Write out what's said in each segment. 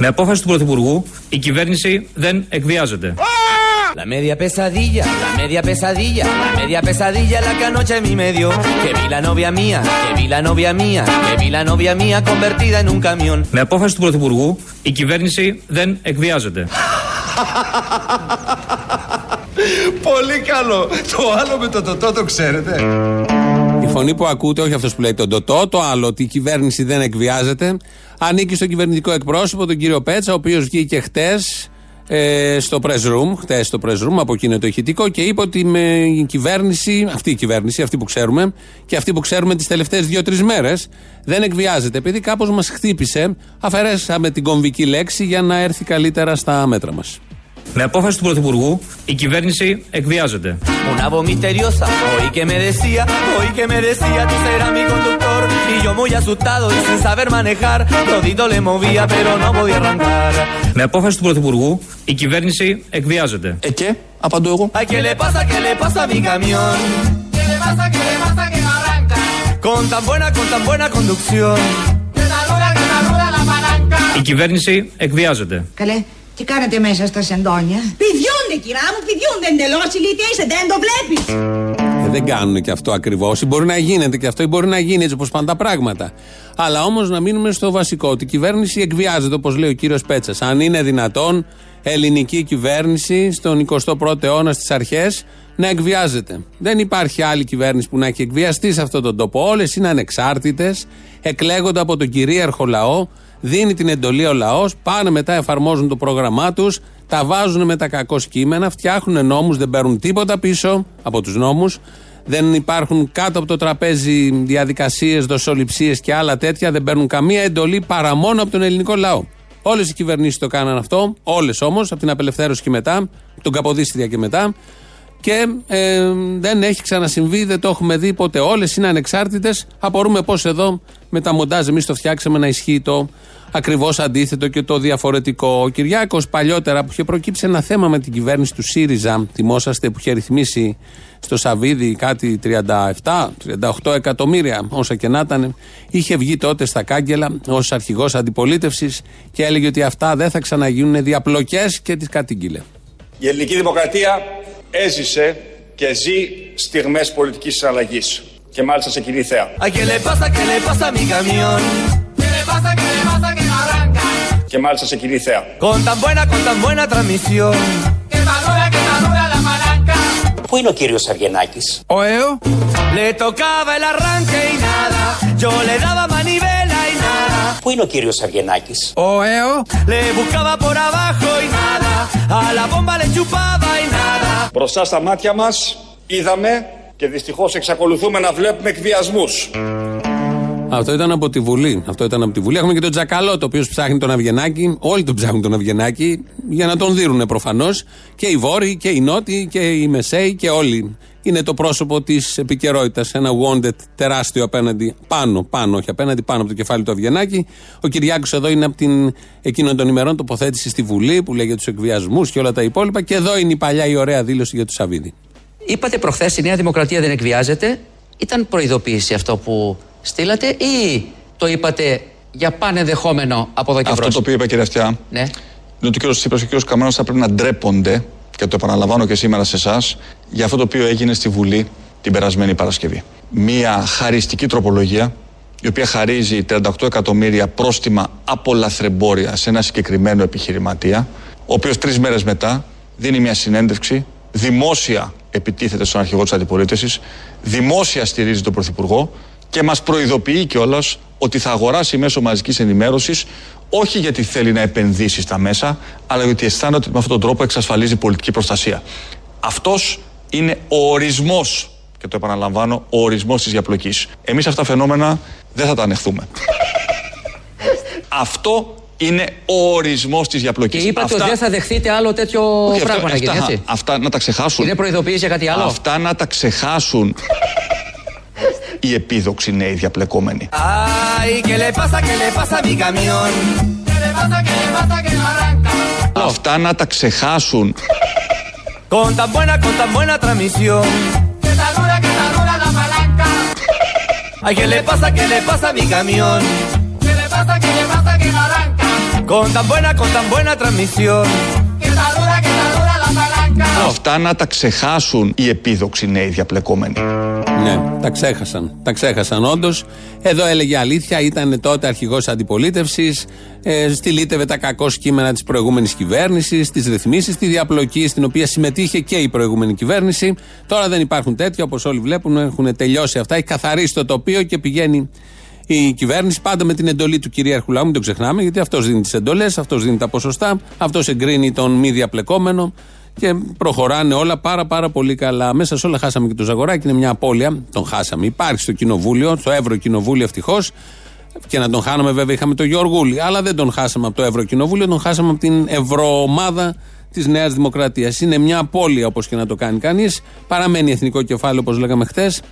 Με απόφαση του Πρωθυπουργού η κυβέρνηση δεν εκβιάζεται. La media pesadilla, la media pesadilla, la media pesadilla la que anoche a mí me dio. Que vi la novia mía, que vi la novia mía, que vi la novia mía convertida en un camión. Με απόφαση του Πρωθυπουργού η κυβέρνηση δεν εκβιάζεται. Πολύ καλό. Το άλλο με το τοτό το ξέρετε. Η φωνή που ακούτε, όχι αυτός που λέει τον Τωτό, το άλλο ότι η κυβέρνηση δεν εκβιάζεται, ανήκει στον κυβερνητικό εκπρόσωπο, τον κύριο Πέτσα, ο οποίος βγήκε χτες ε, στο press room, χτες στο press room, από εκεί είναι το ηχητικό, και είπε ότι με η κυβέρνηση, αυτή η κυβέρνηση, αυτή που ξέρουμε, και αυτή που ξέρουμε τις τελευταίες δύο-τρεις μέρες, δεν εκβιάζεται. Επειδή κάπως μας χτύπησε, αφαιρέσαμε την κομβική λέξη για να έρθει καλύτερα στα μέτρα μας. Με απόφαση του Πρωθυπουργού η κυβέρνηση εκβιάζεται. Una voz misteriosa, oí que me decía, oí que me decía, tú serás mi conductor. Y yo muy asustado y sin saber manejar, todito le movía pero no podía arrancar. Με απόφαση του Πρωθυπουργού η κυβέρνηση εκβιάζεται. Ε, και, απαντώ εγώ. Ay, ¿qué le pasa, qué le pasa a mi camión? ¿Qué le pasa, qué le pasa que no arranca? Con tan buena, con tan buena conducción. Que saluda, que saluda la palanca. Η κυβέρνηση εκβιάζεται. Καλέ, τι κάνετε μέσα στα σεντόνια; Πηδιούνται, κυρά μου, πηδιούνται εντελώς. Ηλίθεια δεν το βλέπεις. Ε, δεν κάνουν και αυτό ακριβώς. Μπορεί να γίνεται και αυτό, ή μπορεί να γίνει έτσι όπως πάνε τα πράγματα. Αλλά όμως να μείνουμε στο βασικό. Ότι η κυβέρνηση εκβιάζεται, όπως λέει ο κύριος Πέτσας. Αν είναι δυνατόν ελληνική κυβέρνηση στον 21ο αιώνα στις αρχές να εκβιάζεται. Δεν υπάρχει άλλη κυβέρνηση που να έχει εκβιαστεί σε αυτόν τον τόπο. Όλες είναι ανεξάρτητες, εκλέγονται από τον κυρίαρχο λαό, δίνει την εντολή ο λαός, πάνε μετά, εφαρμόζουν το πρόγραμμά τους, τα βάζουν με τα κακό κείμενα, φτιάχνουν νόμους, δεν παίρνουν τίποτα πίσω από τους νόμους. Δεν υπάρχουν κάτω από το τραπέζι διαδικασίες, δοσοληψίες και άλλα τέτοια. Δεν παίρνουν καμία εντολή παρά μόνο από τον ελληνικό λαό. Όλες οι κυβερνήσεις το κάναν αυτό, όλες όμως, από την απελευθέρωση και μετά, τον Καποδίστρια και μετά. Και ε, δεν έχει ξανασυμβεί, δεν το έχουμε δει ποτέ. Όλες είναι ανεξάρτητες. Απορούμε πώς εδώ με τα μοντάζ εμείς το φτιάξαμε να ισχύει το ακριβώς αντίθετο και το διαφορετικό. Ο Κυριάκος παλιότερα που είχε προκύψει ένα θέμα με την κυβέρνηση του ΣΥΡΙΖΑ, θυμόσαστε που είχε ρυθμίσει στο Σαββίδι κάτι 37-38 εκατομμύρια, όσα και να ήταν, είχε βγει τότε στα κάγκελα ως αρχηγός αντιπολίτευσης και έλεγε ότι αυτά δεν θα ξαναγίνουν διαπλοκές και τις κατήγγειλε. Η ελληνική δημοκρατία έζησε και ζει στιγμές πολιτικής συναλλαγής. Και μάλιστα σε κοινή θέα. Και μάλιστα σε κοινή θέα. Πού είναι ο κύριος Αργενάκη, Ο ΑΕΟ. Le tocaba el arranque y nada, yo le daba manivela y nada. Πού είναι ο κύριος Αργενάκη, Ο ΑΕΟ. Le buscaba por abajo y nada, a la bomba le chupaba y nada. Μπροστά στα μάτια μας είδαμε και δυστυχώς εξακολουθούμε να βλέπουμε εκβιασμούς. Αυτό ήταν από τη Βουλή. Αυτό ήταν από τη Βουλή. Έχουμε και τον Τζακαλώτο, ο οποίος ψάχνει τον Αυγενάκη. Όλοι τον ψάχνουν τον Αυγενάκη για να τον δίνουν προφανώς. Και οι Βόρειοι και οι Νότιοι και οι Μεσαίοι και όλοι. Είναι το πρόσωπο της επικαιρότητας. Ένα wanted τεράστιο απέναντι, πάνω, πάνω, όχι απέναντι, πάνω από το κεφάλι του Αυγενάκη. Ο Κυριάκος εδώ είναι από την εκείνων των ημερών τοποθέτηση στη Βουλή που λέει για τους εκβιασμούς και όλα τα υπόλοιπα. Και εδώ είναι η παλιά η ωραία δήλωση για του Σαββίδη. Είπατε προχθές η Νέα Δημοκρατία δεν εκβιάζεται. Ήταν προειδοποίηση αυτό που στείλατε ή το είπατε για πάνε δεχόμενο από εδώ και Αυτό μπρος; το οποίο είπα κύριε Αυτιά, Ναι. είναι ότι ο κ. Τσίπρας και ο κ. Καμένος θα πρέπει να ντρέπονται και το επαναλαμβάνω και σήμερα σε εσάς για αυτό το οποίο έγινε στη Βουλή την περασμένη Παρασκευή. Μία χαριστική τροπολογία η οποία χαρίζει 38 εκατομμύρια πρόστιμα από λαθρεμπόρια σε ένα συγκεκριμένο επιχειρηματία, ο οποίος τρεις μέρες μετά δίνει μια συνέντευξη, δημόσια επιτίθεται στον αρχηγό της αντιπολίτευσης, δημόσια στηρίζει τον Πρωθυπουργό και μας προειδοποιεί κιόλας ότι θα αγοράσει μέσω μαζικής ενημέρωσης όχι γιατί θέλει να επενδύσει στα μέσα, αλλά γιατί αισθάνεται ότι με αυτόν τον τρόπο εξασφαλίζει πολιτική προστασία. Αυτός είναι ο ορισμός, και το επαναλαμβάνω, ο ορισμός της διαπλοκής. Εμείς αυτά τα φαινόμενα δεν θα τα ανεχθούμε. Αυτό είναι ο ορισμός της διαπλοκής. Και είπατε ότι δεν θα δεχθείτε άλλο τέτοιο πράγμα να γίνει, αυτά, έτσι; αυτά να τα ξεχάσουν. Είναι προειδοποίηση για κάτι άλλο; Αυτά να τα ξεχάσουν οι επίδοξοι νέοι διαπλεκόμενοι. Ay, ¿qué le pasa, qué le pasa a mi camión? ¿Qué le pasa, qué le pasa que no arranca? Αυτά να τα ξεχάσουν Con tan buena, con tan buena transmisión. Que está dura, que está dura la palanca. Ay, ¿qué le pasa, qué le pasa a mi camión? ¿Qué le pasa, qué le pasa que no arranca? Con tan buena, con tan buena transmisión. Que está dura, que está dura la palanca. Αυτά να τα ξεχάσουν οι επίδοξοι νέοι διαπλεκόμενοι. Ναι, τα ξέχασαν. Τα ξέχασαν όντως. Εδώ έλεγε αλήθεια, ήταν τότε αρχηγός αντιπολίτευσης. Ε, στυλίτευε τα κακό κείμενα της προηγούμενης κυβέρνησης, τις ρυθμίσεις, τη διαπλοκή στην οποία συμμετείχε και η προηγούμενη κυβέρνηση. Τώρα δεν υπάρχουν τέτοια, όπως όλοι βλέπουν, έχουν τελειώσει αυτά. Έχει καθαρίσει το τοπίο και πηγαίνει η κυβέρνηση πάντα με την εντολή του κυρίαρχου λαού, μην το ξεχνάμε, γιατί αυτός δίνει τις εντολές, αυτός δίνει τα ποσοστά, αυτός εγκρίνει τον μη διαπλεκόμενο και προχωράνε όλα πάρα πάρα πολύ καλά. Μέσα σε όλα χάσαμε και το Ζαγοράκι, είναι μια απώλεια. Τον χάσαμε. Υπάρχει στο κοινοβούλιο, στο Ευρωκοινοβούλιο ευτυχώς. Και να τον χάναμε βέβαια είχαμε τον Γιώργουλη. Αλλά δεν τον χάσαμε από το Ευρωκοινοβούλιο, τον χάσαμε από την Ευρωομάδα της Νέας Δημοκρατίας. Είναι μια απώλεια όπως και να το κάνει κανείς. Παραμένει εθνικό κεφάλαιο όπως λέγαμε χθες.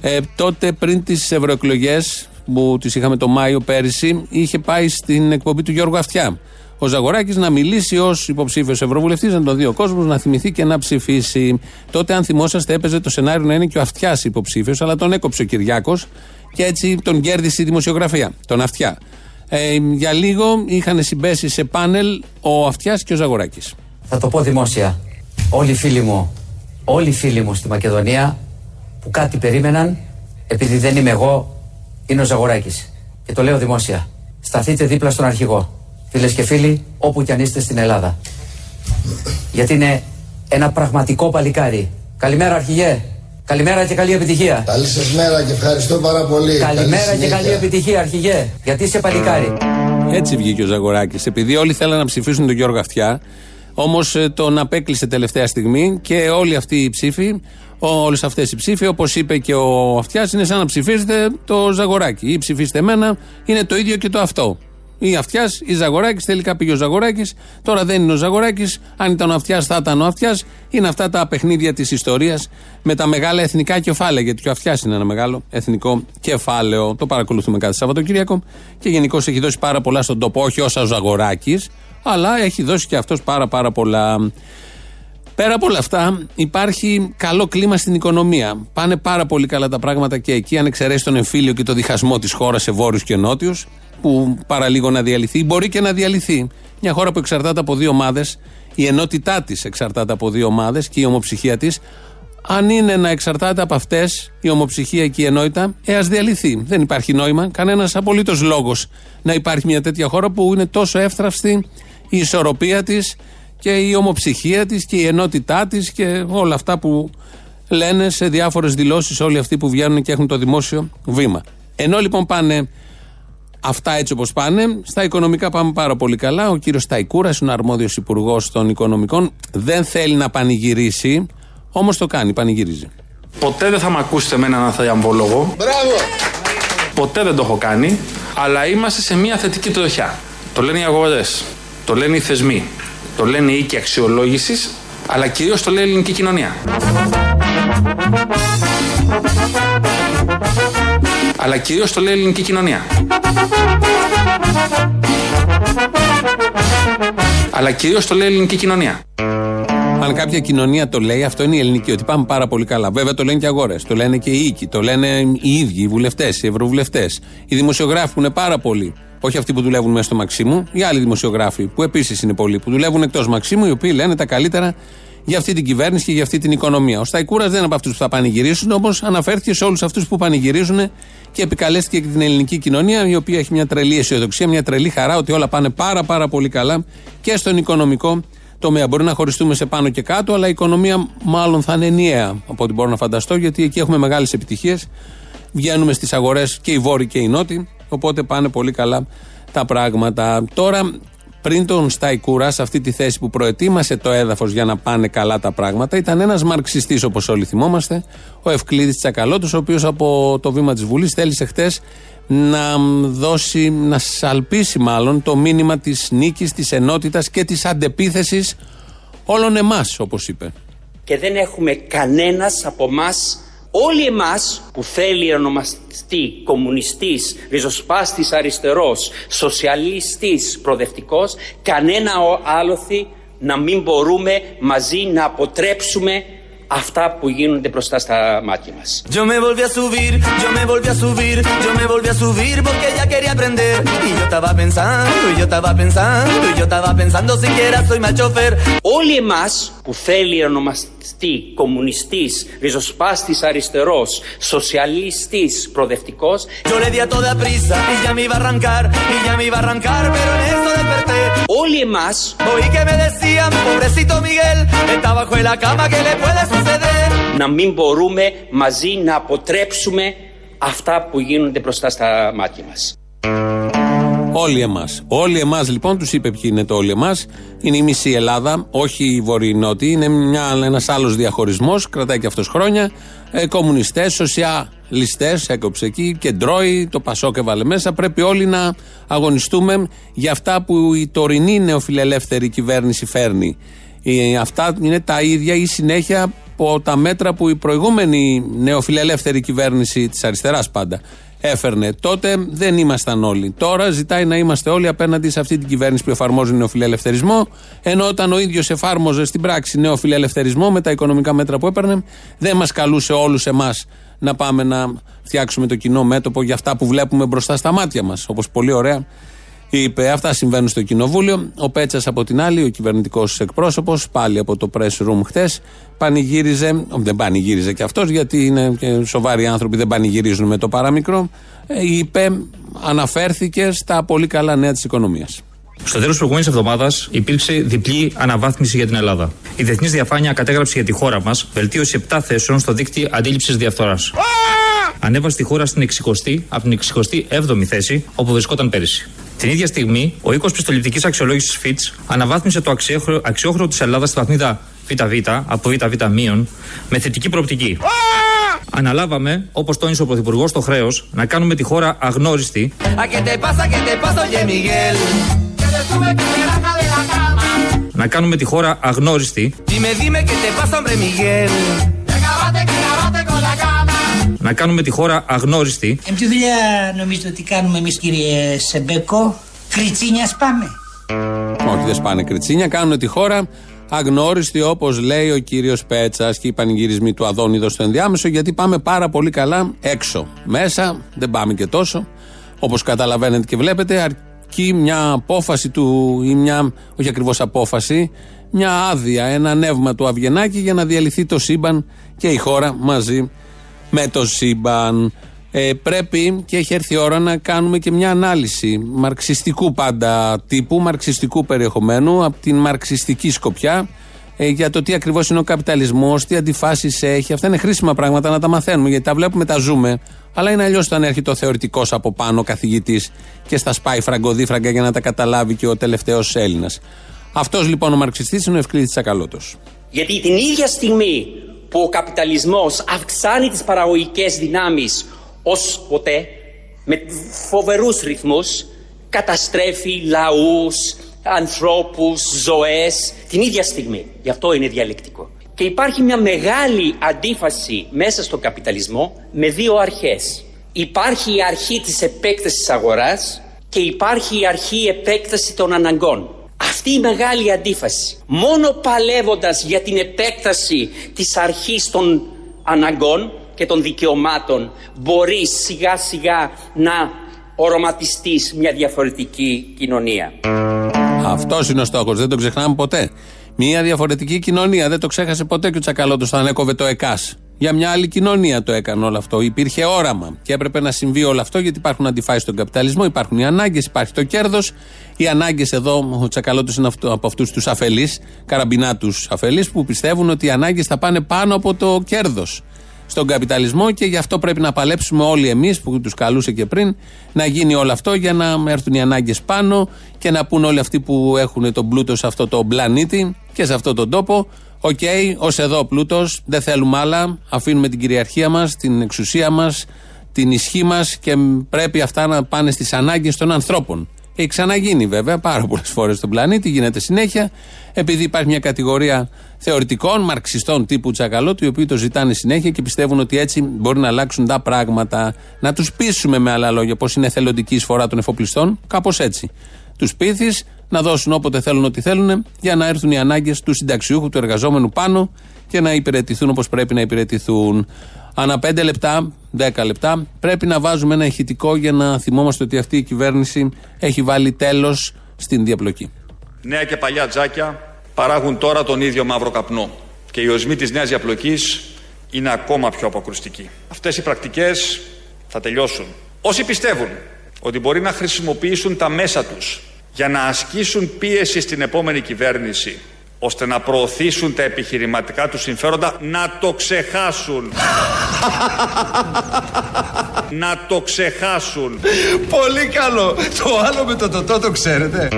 Ε, τότε πριν τις ευρωεκλογές που τις είχαμε το Μάιο πέρυσι, είχε πάει στην εκπομπή του Γιώργου Αυτιά ο Ζαγοράκης να μιλήσει ως υποψήφιος Ευρωβουλευτής, να τον δει ο κόσμος, να θυμηθεί και να ψηφίσει. Τότε, αν θυμόσαστε, έπαιζε το σενάριο να είναι και ο Αυτιάς υποψήφιος, αλλά τον έκοψε ο Κυριάκος και έτσι τον κέρδισε η δημοσιογραφία, τον Αυτιά. Ε, για λίγο είχαν συμπέσει σε πάνελ ο Αυτιάς και ο Ζαγοράκης. Θα το πω δημόσια. Όλοι οι φίλοι μου, όλοι οι φίλοι μου στη Μακεδονία που κάτι περίμεναν, επειδή δεν είμαι εγώ, είναι ο Ζαγοράκης. Και το λέω δημόσια. Σταθείτε δίπλα στον αρχηγό φίλες και φίλοι, όπου κι αν είστε στην Ελλάδα. Γιατί είναι ένα πραγματικό παλικάρι. Καλημέρα, Αρχηγέ. Καλημέρα και καλή επιτυχία. Καλή σας μέρα και ευχαριστώ πάρα πολύ. Καλημέρα καλή και καλή επιτυχία, Αρχηγέ. Γιατί είσαι παλικάρι. Έτσι βγήκε ο Ζαγοράκης. Επειδή όλοι θέλαν να ψηφίσουν τον Γιώργο Αυτιά, όμως ε, τον απέκλεισε τελευταία στιγμή και όλοι αυτοί οι ψήφοι, όλες αυτές οι ψήφοι, όπως είπε και ο Αυτιάς, είναι σαν να ψηφίζετε το Ζαγοράκη. Ή ψηφίστε εμένα, είναι το ίδιο και το αυτό. Ή Αυτιάς ή Ζαγοράκης. Τελικά πήγε ο Ζαγοράκης. Τώρα δεν είναι ο Ζαγοράκης. Αν ήταν ο Αυτιάς, θα ήταν ο Αυτιάς. Είναι αυτά τα παιχνίδια της ιστορίας με τα μεγάλα εθνικά κεφάλαια. Γιατί και ο Αυτιάς είναι ένα μεγάλο εθνικό κεφάλαιο. Το παρακολουθούμε κάθε Σαββατοκύριακο. Και γενικώ έχει δώσει πάρα πολλά στον τόπο. Όχι όσα ο Ζαγοράκης, αλλά έχει δώσει και αυτός πάρα πάρα πολλά. Πέρα από όλα αυτά, υπάρχει καλό κλίμα στην οικονομία. Πάνε πάρα πολύ καλά τα πράγματα και εκεί, αν εξαιρέσει τον εμφύλιο και το διχασμό της χώρας σε βόρειους και νότιους που παραλίγο να διαλυθεί, μπορεί και να διαλυθεί. Μια χώρα που εξαρτάται από δύο ομάδες, η ενότητά της εξαρτάται από δύο ομάδες και η ομοψυχία της. Αν είναι να εξαρτάται από αυτές η ομοψυχία και η ενότητα, ε, ας διαλυθεί. Δεν υπάρχει νόημα, κανένας απολύτως λόγος να υπάρχει μια τέτοια χώρα που είναι τόσο εύθραυστη η ισορροπία της και η ομοψυχία της και η ενότητά της και όλα αυτά που λένε σε διάφορες δηλώσεις όλοι αυτοί που βγαίνουν και έχουν το δημόσιο βήμα. Ενώ λοιπόν πάνε Αυτά έτσι όπως πάνε. Στα οικονομικά πάμε πάρα πολύ καλά. Ο κύριος Ταϊκούρα είναι ο αρμόδιος υπουργός των οικονομικών. Δεν θέλει να πανηγυρίσει, όμως το κάνει, πανηγυρίζει. Ποτέ δεν θα με ακούσετε με έναν αθιαμβόλογο. Μπράβο! Ποτέ δεν το έχω κάνει, αλλά είμαστε σε μια θετική τροχιά. Το λένε οι αγορές, το λένε οι θεσμοί, το λένε οι οίκοι αξιολόγησης, αλλά κυρίως το λέει η ελληνική κοινωνία. Αλλά κυρίως το λέει η ελληνική κοινωνία. Αλλά κυρίως το λέει η ελληνική κοινωνία. Αν κάποια κοινωνία το λέει, αυτό είναι η ελληνική, ότι πάμε πάρα πολύ καλά. Βέβαια το λένε και οι αγορέ, το λένε και οι οίκοι, το λένε οι ίδιοι, οι βουλευτές, οι ευρωβουλευτές, οι δημοσιογράφοι που είναι πάρα πολλοί. Όχι αυτοί που δουλεύουν μέσα στο Μαξίμου, οι άλλοι δημοσιογράφοι που επίσης είναι πολλοί, που δουλεύουν εκτός Μαξίμου, οι οποίοι λένε τα καλύτερα για αυτή την κυβέρνηση και για αυτή την οικονομία. Ο Σταϊκούρας δεν είναι από αυτούς που θα πανηγυρίσουν, όμως αναφέρθηκε σε όλους αυτούς που πανηγυρίζουν και επικαλέστηκε και την ελληνική κοινωνία, η οποία έχει μια τρελή αισιοδοξία, μια τρελή χαρά ότι όλα πάνε πάρα πάρα πολύ καλά και στον οικονομικό τομέα. Μπορεί να χωριστούμε σε πάνω και κάτω, αλλά η οικονομία μάλλον θα είναι ενιαία από ό,τι μπορώ να φανταστώ, γιατί εκεί έχουμε μεγάλες επιτυχίες. Βγαίνουμε στις αγορές και οι βόρειοι και οι νότιοι, οπότε πάνε πολύ καλά τα πράγματα. Τώρα πριν τον Σταϊκούρα, σε αυτή τη θέση που προετοίμασε το έδαφος για να πάνε καλά τα πράγματα, ήταν ένας μαρξιστής όπως όλοι θυμόμαστε, ο Ευκλήδης Τσακαλώτος, ο οποίος από το βήμα της Βουλής θέλησε χτες να δώσει, να σαλπίσει μάλλον το μήνυμα της νίκης, της ενότητας και της αντεπίθεσης όλων εμάς, όπως είπε. Και δεν έχουμε κανένας από εμά Όλοι εμάς που θέλει να ονομαστεί κομμουνιστής, ριζοσπάστης αριστερός, σοσιαλιστής προοδευτικός, κανένα άλοθη να μην μπορούμε μαζί να αποτρέψουμε αυτά που γίνονται μπροστά στα μάτια μας. Yo me volví a subir, yo me volví a subir, yo me volví a subir porque ya quería aprender. Y yo estaba pensando, y yo estaba pensando, y yo estaba pensando siquiera soy mal chofer. Όλοι εμάς που θέλει να ονομαστεί κομμουνιστής, ριζοσπάστης αριστερός, σοσιαλιστής, προοδευτικός Yo le di a toda prisa y ya me iba a arrancar, y ya me iba a arrancar, pero en eso desperté. Όλοι εμάς Oí que me decían, pobrecito Miguel, está bajo de la cama, ¿qué le puede suceder? να μην μπορούμε μαζί να αποτρέψουμε αυτά που γίνονται μπροστά στα μάτια μας. Όλοι εμάς. Όλοι εμάς λοιπόν, τους είπε ποιοι είναι το όλοι εμάς. Είναι η μισή Ελλάδα, όχι η βορειοί-νότιοι. Είναι ένας άλλος διαχωρισμός, κρατάει και αυτός χρόνια. Ε, Κομμουνιστές, σοσιαλιστές, έκοψε εκεί, κεντρώοι, το Πασόκ έβαλε μέσα. Πρέπει όλοι να αγωνιστούμε για αυτά που η τωρινή νεοφιλελεύθερη κυβέρνηση φέρνει. Ε, αυτά είναι τα ίδια ή συνέχεια από τα μέτρα που η προηγούμενη νεοφιλελεύθερη κυβέρνηση της αριστεράς πάντα έφερνε. Τότε δεν ήμασταν όλοι. Τώρα ζητάει να είμαστε όλοι απέναντι σε αυτή την κυβέρνηση που εφαρμόζει νεοφιλελευθερισμό. Ενώ όταν ο ίδιος εφάρμοζε στην πράξη νεοφιλελευθερισμό με τα οικονομικά μέτρα που έπαιρνε, δεν μας καλούσε όλους εμάς να πάμε να φτιάξουμε το κοινό μέτωπο για αυτά που βλέπουμε μπροστά στα μάτια μας. Όπως πολύ ωραία είπε. Αυτά συμβαίνουν στο κοινοβούλιο. Ο Πέτσας από την άλλη, ο κυβερνητικός εκπρόσωπος, πάλι από το press room χτες, πανηγύριζε. Δεν πανηγύριζε κι αυτός, γιατί είναι και σοβαροί άνθρωποι, δεν πανηγυρίζουν με το παραμικρό. Ε, είπε, αναφέρθηκε στα πολύ καλά νέα της οικονομίας. Στο τέλος της προηγούμενης εβδομάδας υπήρξε διπλή αναβάθμιση για την Ελλάδα. Η Διεθνής Διαφάνεια κατέγραψε για τη χώρα μας βελτίωση 7 θέσεων στο δίκτυο αντίληψης διαφθοράς. Ανέβασε τη χώρα στην 60η από την 67η θέση όπου βρισκόταν πέρυσι. Την ίδια στιγμή, ο οίκος πιστοληπτικής αξιολόγησης Fitch αναβάθμισε το αξιόχρεο, αξιόχρεο της Ελλάδας στη βαθμίδα ΒΒ από ΒΒ μείον με θετική προοπτική. Αναλάβαμε, όπως τόνισε ο Πρωθυπουργός, το χρέος να κάνουμε τη χώρα αγνώριστη ¿A qué te pasa, qué te pasa, oye Miguel? Que te sube que te baja de la cama. να κάνουμε τη χώρα αγνώριστη, να κάνουμε τη χώρα αγνώριστη Ε, ποια δουλειά νομίζετε ότι κάνουμε εμείς κύριε Σεμπέκο. Κριτσίνιας πάμε. Όχι, δεν σπάνε κριτσίνια, κάνουν τη χώρα αγνώριστη όπως λέει ο κύριος Πέτσας και οι πανηγυρισμοί του Αδόνιδος στο ενδιάμεσο, γιατί πάμε πάρα πολύ καλά έξω. Μέσα δεν πάμε και τόσο. Όπως καταλαβαίνετε και βλέπετε, αρκεί μια απόφαση του, ή μια, όχι ακριβώς απόφαση, μια άδεια, ένα νεύμα του Αβγενάκη για να διαλυθεί το σύμπαν και η χώρα μαζί με το σύμπαν. Ε, πρέπει και έχει έρθει η ώρα να κάνουμε και μια ανάλυση μαρξιστικού πάντα τύπου, μαρξιστικού περιεχομένου, από την μαρξιστική σκοπιά, ε, για το τι ακριβώς είναι ο καπιταλισμός, τι αντιφάσεις έχει. Αυτά είναι χρήσιμα πράγματα να τα μαθαίνουμε, γιατί τα βλέπουμε, τα ζούμε. Αλλά είναι αλλιώς όταν έρχεται ο θεωρητικός από πάνω, ο καθηγητής, και στα σπάει φραγκοδίφραγκα για να τα καταλάβει και ο τελευταίος Έλληνας. Αυτός λοιπόν ο μαρξιστής είναι ο Ευκλήτη Τσακαλώτος. Γιατί την ίδια στιγμή που ο καπιταλισμός αυξάνει τις παραγωγικές δυνάμεις ως ποτέ, με φοβερούς ρυθμούς, καταστρέφει λαούς, ανθρώπους, ζωές, την ίδια στιγμή. Γι' αυτό είναι διαλεκτικό. Και υπάρχει μια μεγάλη αντίφαση μέσα στον καπιταλισμό με δύο αρχές. Υπάρχει η αρχή της επέκτασης της αγοράς και υπάρχει η αρχή επέκταση των αναγκών. Αυτή η μεγάλη αντίφαση, μόνο παλεύοντας για την επέκταση της αρχής των αναγκών και των δικαιωμάτων, μπορεί σιγά σιγά να οροματιστείς μια διαφορετική κοινωνία. Αυτός είναι ο στόχος, δεν το ξεχνάμε ποτέ. Μια διαφορετική κοινωνία. Δεν το ξέχασε ποτέ και ο Τσακαλώτος όταν έκοβε το ΕΚΑΣ. Για μια άλλη κοινωνία το έκανε όλο αυτό. Υπήρχε όραμα και έπρεπε να συμβεί όλο αυτό γιατί υπάρχουν αντιφάσεις στον καπιταλισμό, υπάρχουν οι ανάγκες, υπάρχει το κέρδος. Οι ανάγκες εδώ, ο Τσακαλώτο είναι αυτό, από αυτούς τους αφελείς, καραμπινάτου αφελείς, που πιστεύουν ότι οι ανάγκες θα πάνε πάνω από το κέρδος στον καπιταλισμό και γι' αυτό πρέπει να παλέψουμε όλοι εμείς που τους καλούσε και πριν να γίνει όλο αυτό για να έρθουν οι ανάγκες πάνω και να πούν όλοι αυτοί που έχουν τον πλούτο σε αυτό το πλανήτη και σε αυτόν τον τόπο. Οκ, οκέι, ως εδώ πλούτος, δεν θέλουμε άλλα. Αφήνουμε την κυριαρχία μας, την εξουσία μας, την ισχύ μας και πρέπει αυτά να πάνε στις ανάγκες των ανθρώπων. Έχει ξαναγίνει βέβαια πάρα πολλές φορές στον πλανήτη, γίνεται συνέχεια, επειδή υπάρχει μια κατηγορία θεωρητικών, μαρξιστών τύπου Τσακαλώτου, οι οποίοι το ζητάνε συνέχεια και πιστεύουν ότι έτσι μπορεί να αλλάξουν τα πράγματα. Να τους πείσουμε με άλλα λόγια πώ είναι εθελοντική εισφορά των εφοπλιστών, κάπως έτσι. Τους πείθεις να δώσουν όποτε θέλουν ό,τι θέλουν για να έρθουν οι ανάγκες του συνταξιούχου, του εργαζόμενου πάνω και να υπηρετηθούν όπως πρέπει να υπηρετηθούν. Ανά 5 λεπτά, 10 λεπτά, πρέπει να βάζουμε ένα ηχητικό για να θυμόμαστε ότι αυτή η κυβέρνηση έχει βάλει τέλος στην διαπλοκή. Νέα και παλιά τζάκια παράγουν τώρα τον ίδιο μαύρο καπνό και οι οσμοί της νέας διαπλοκής είναι ακόμα πιο αποκρουστικοί. Αυτές οι πρακτικές θα τελειώσουν. Όσοι πιστεύουν ότι μπορεί να χρησιμοποιήσουν τα μέσα τους για να ασκήσουν πίεση στην επόμενη κυβέρνηση ώστε να προωθήσουν τα επιχειρηματικά τους συμφέροντα να το ξεχάσουν. να το ξεχάσουν. Πολύ καλό. Το άλλο με το τοτό το ξέρετε.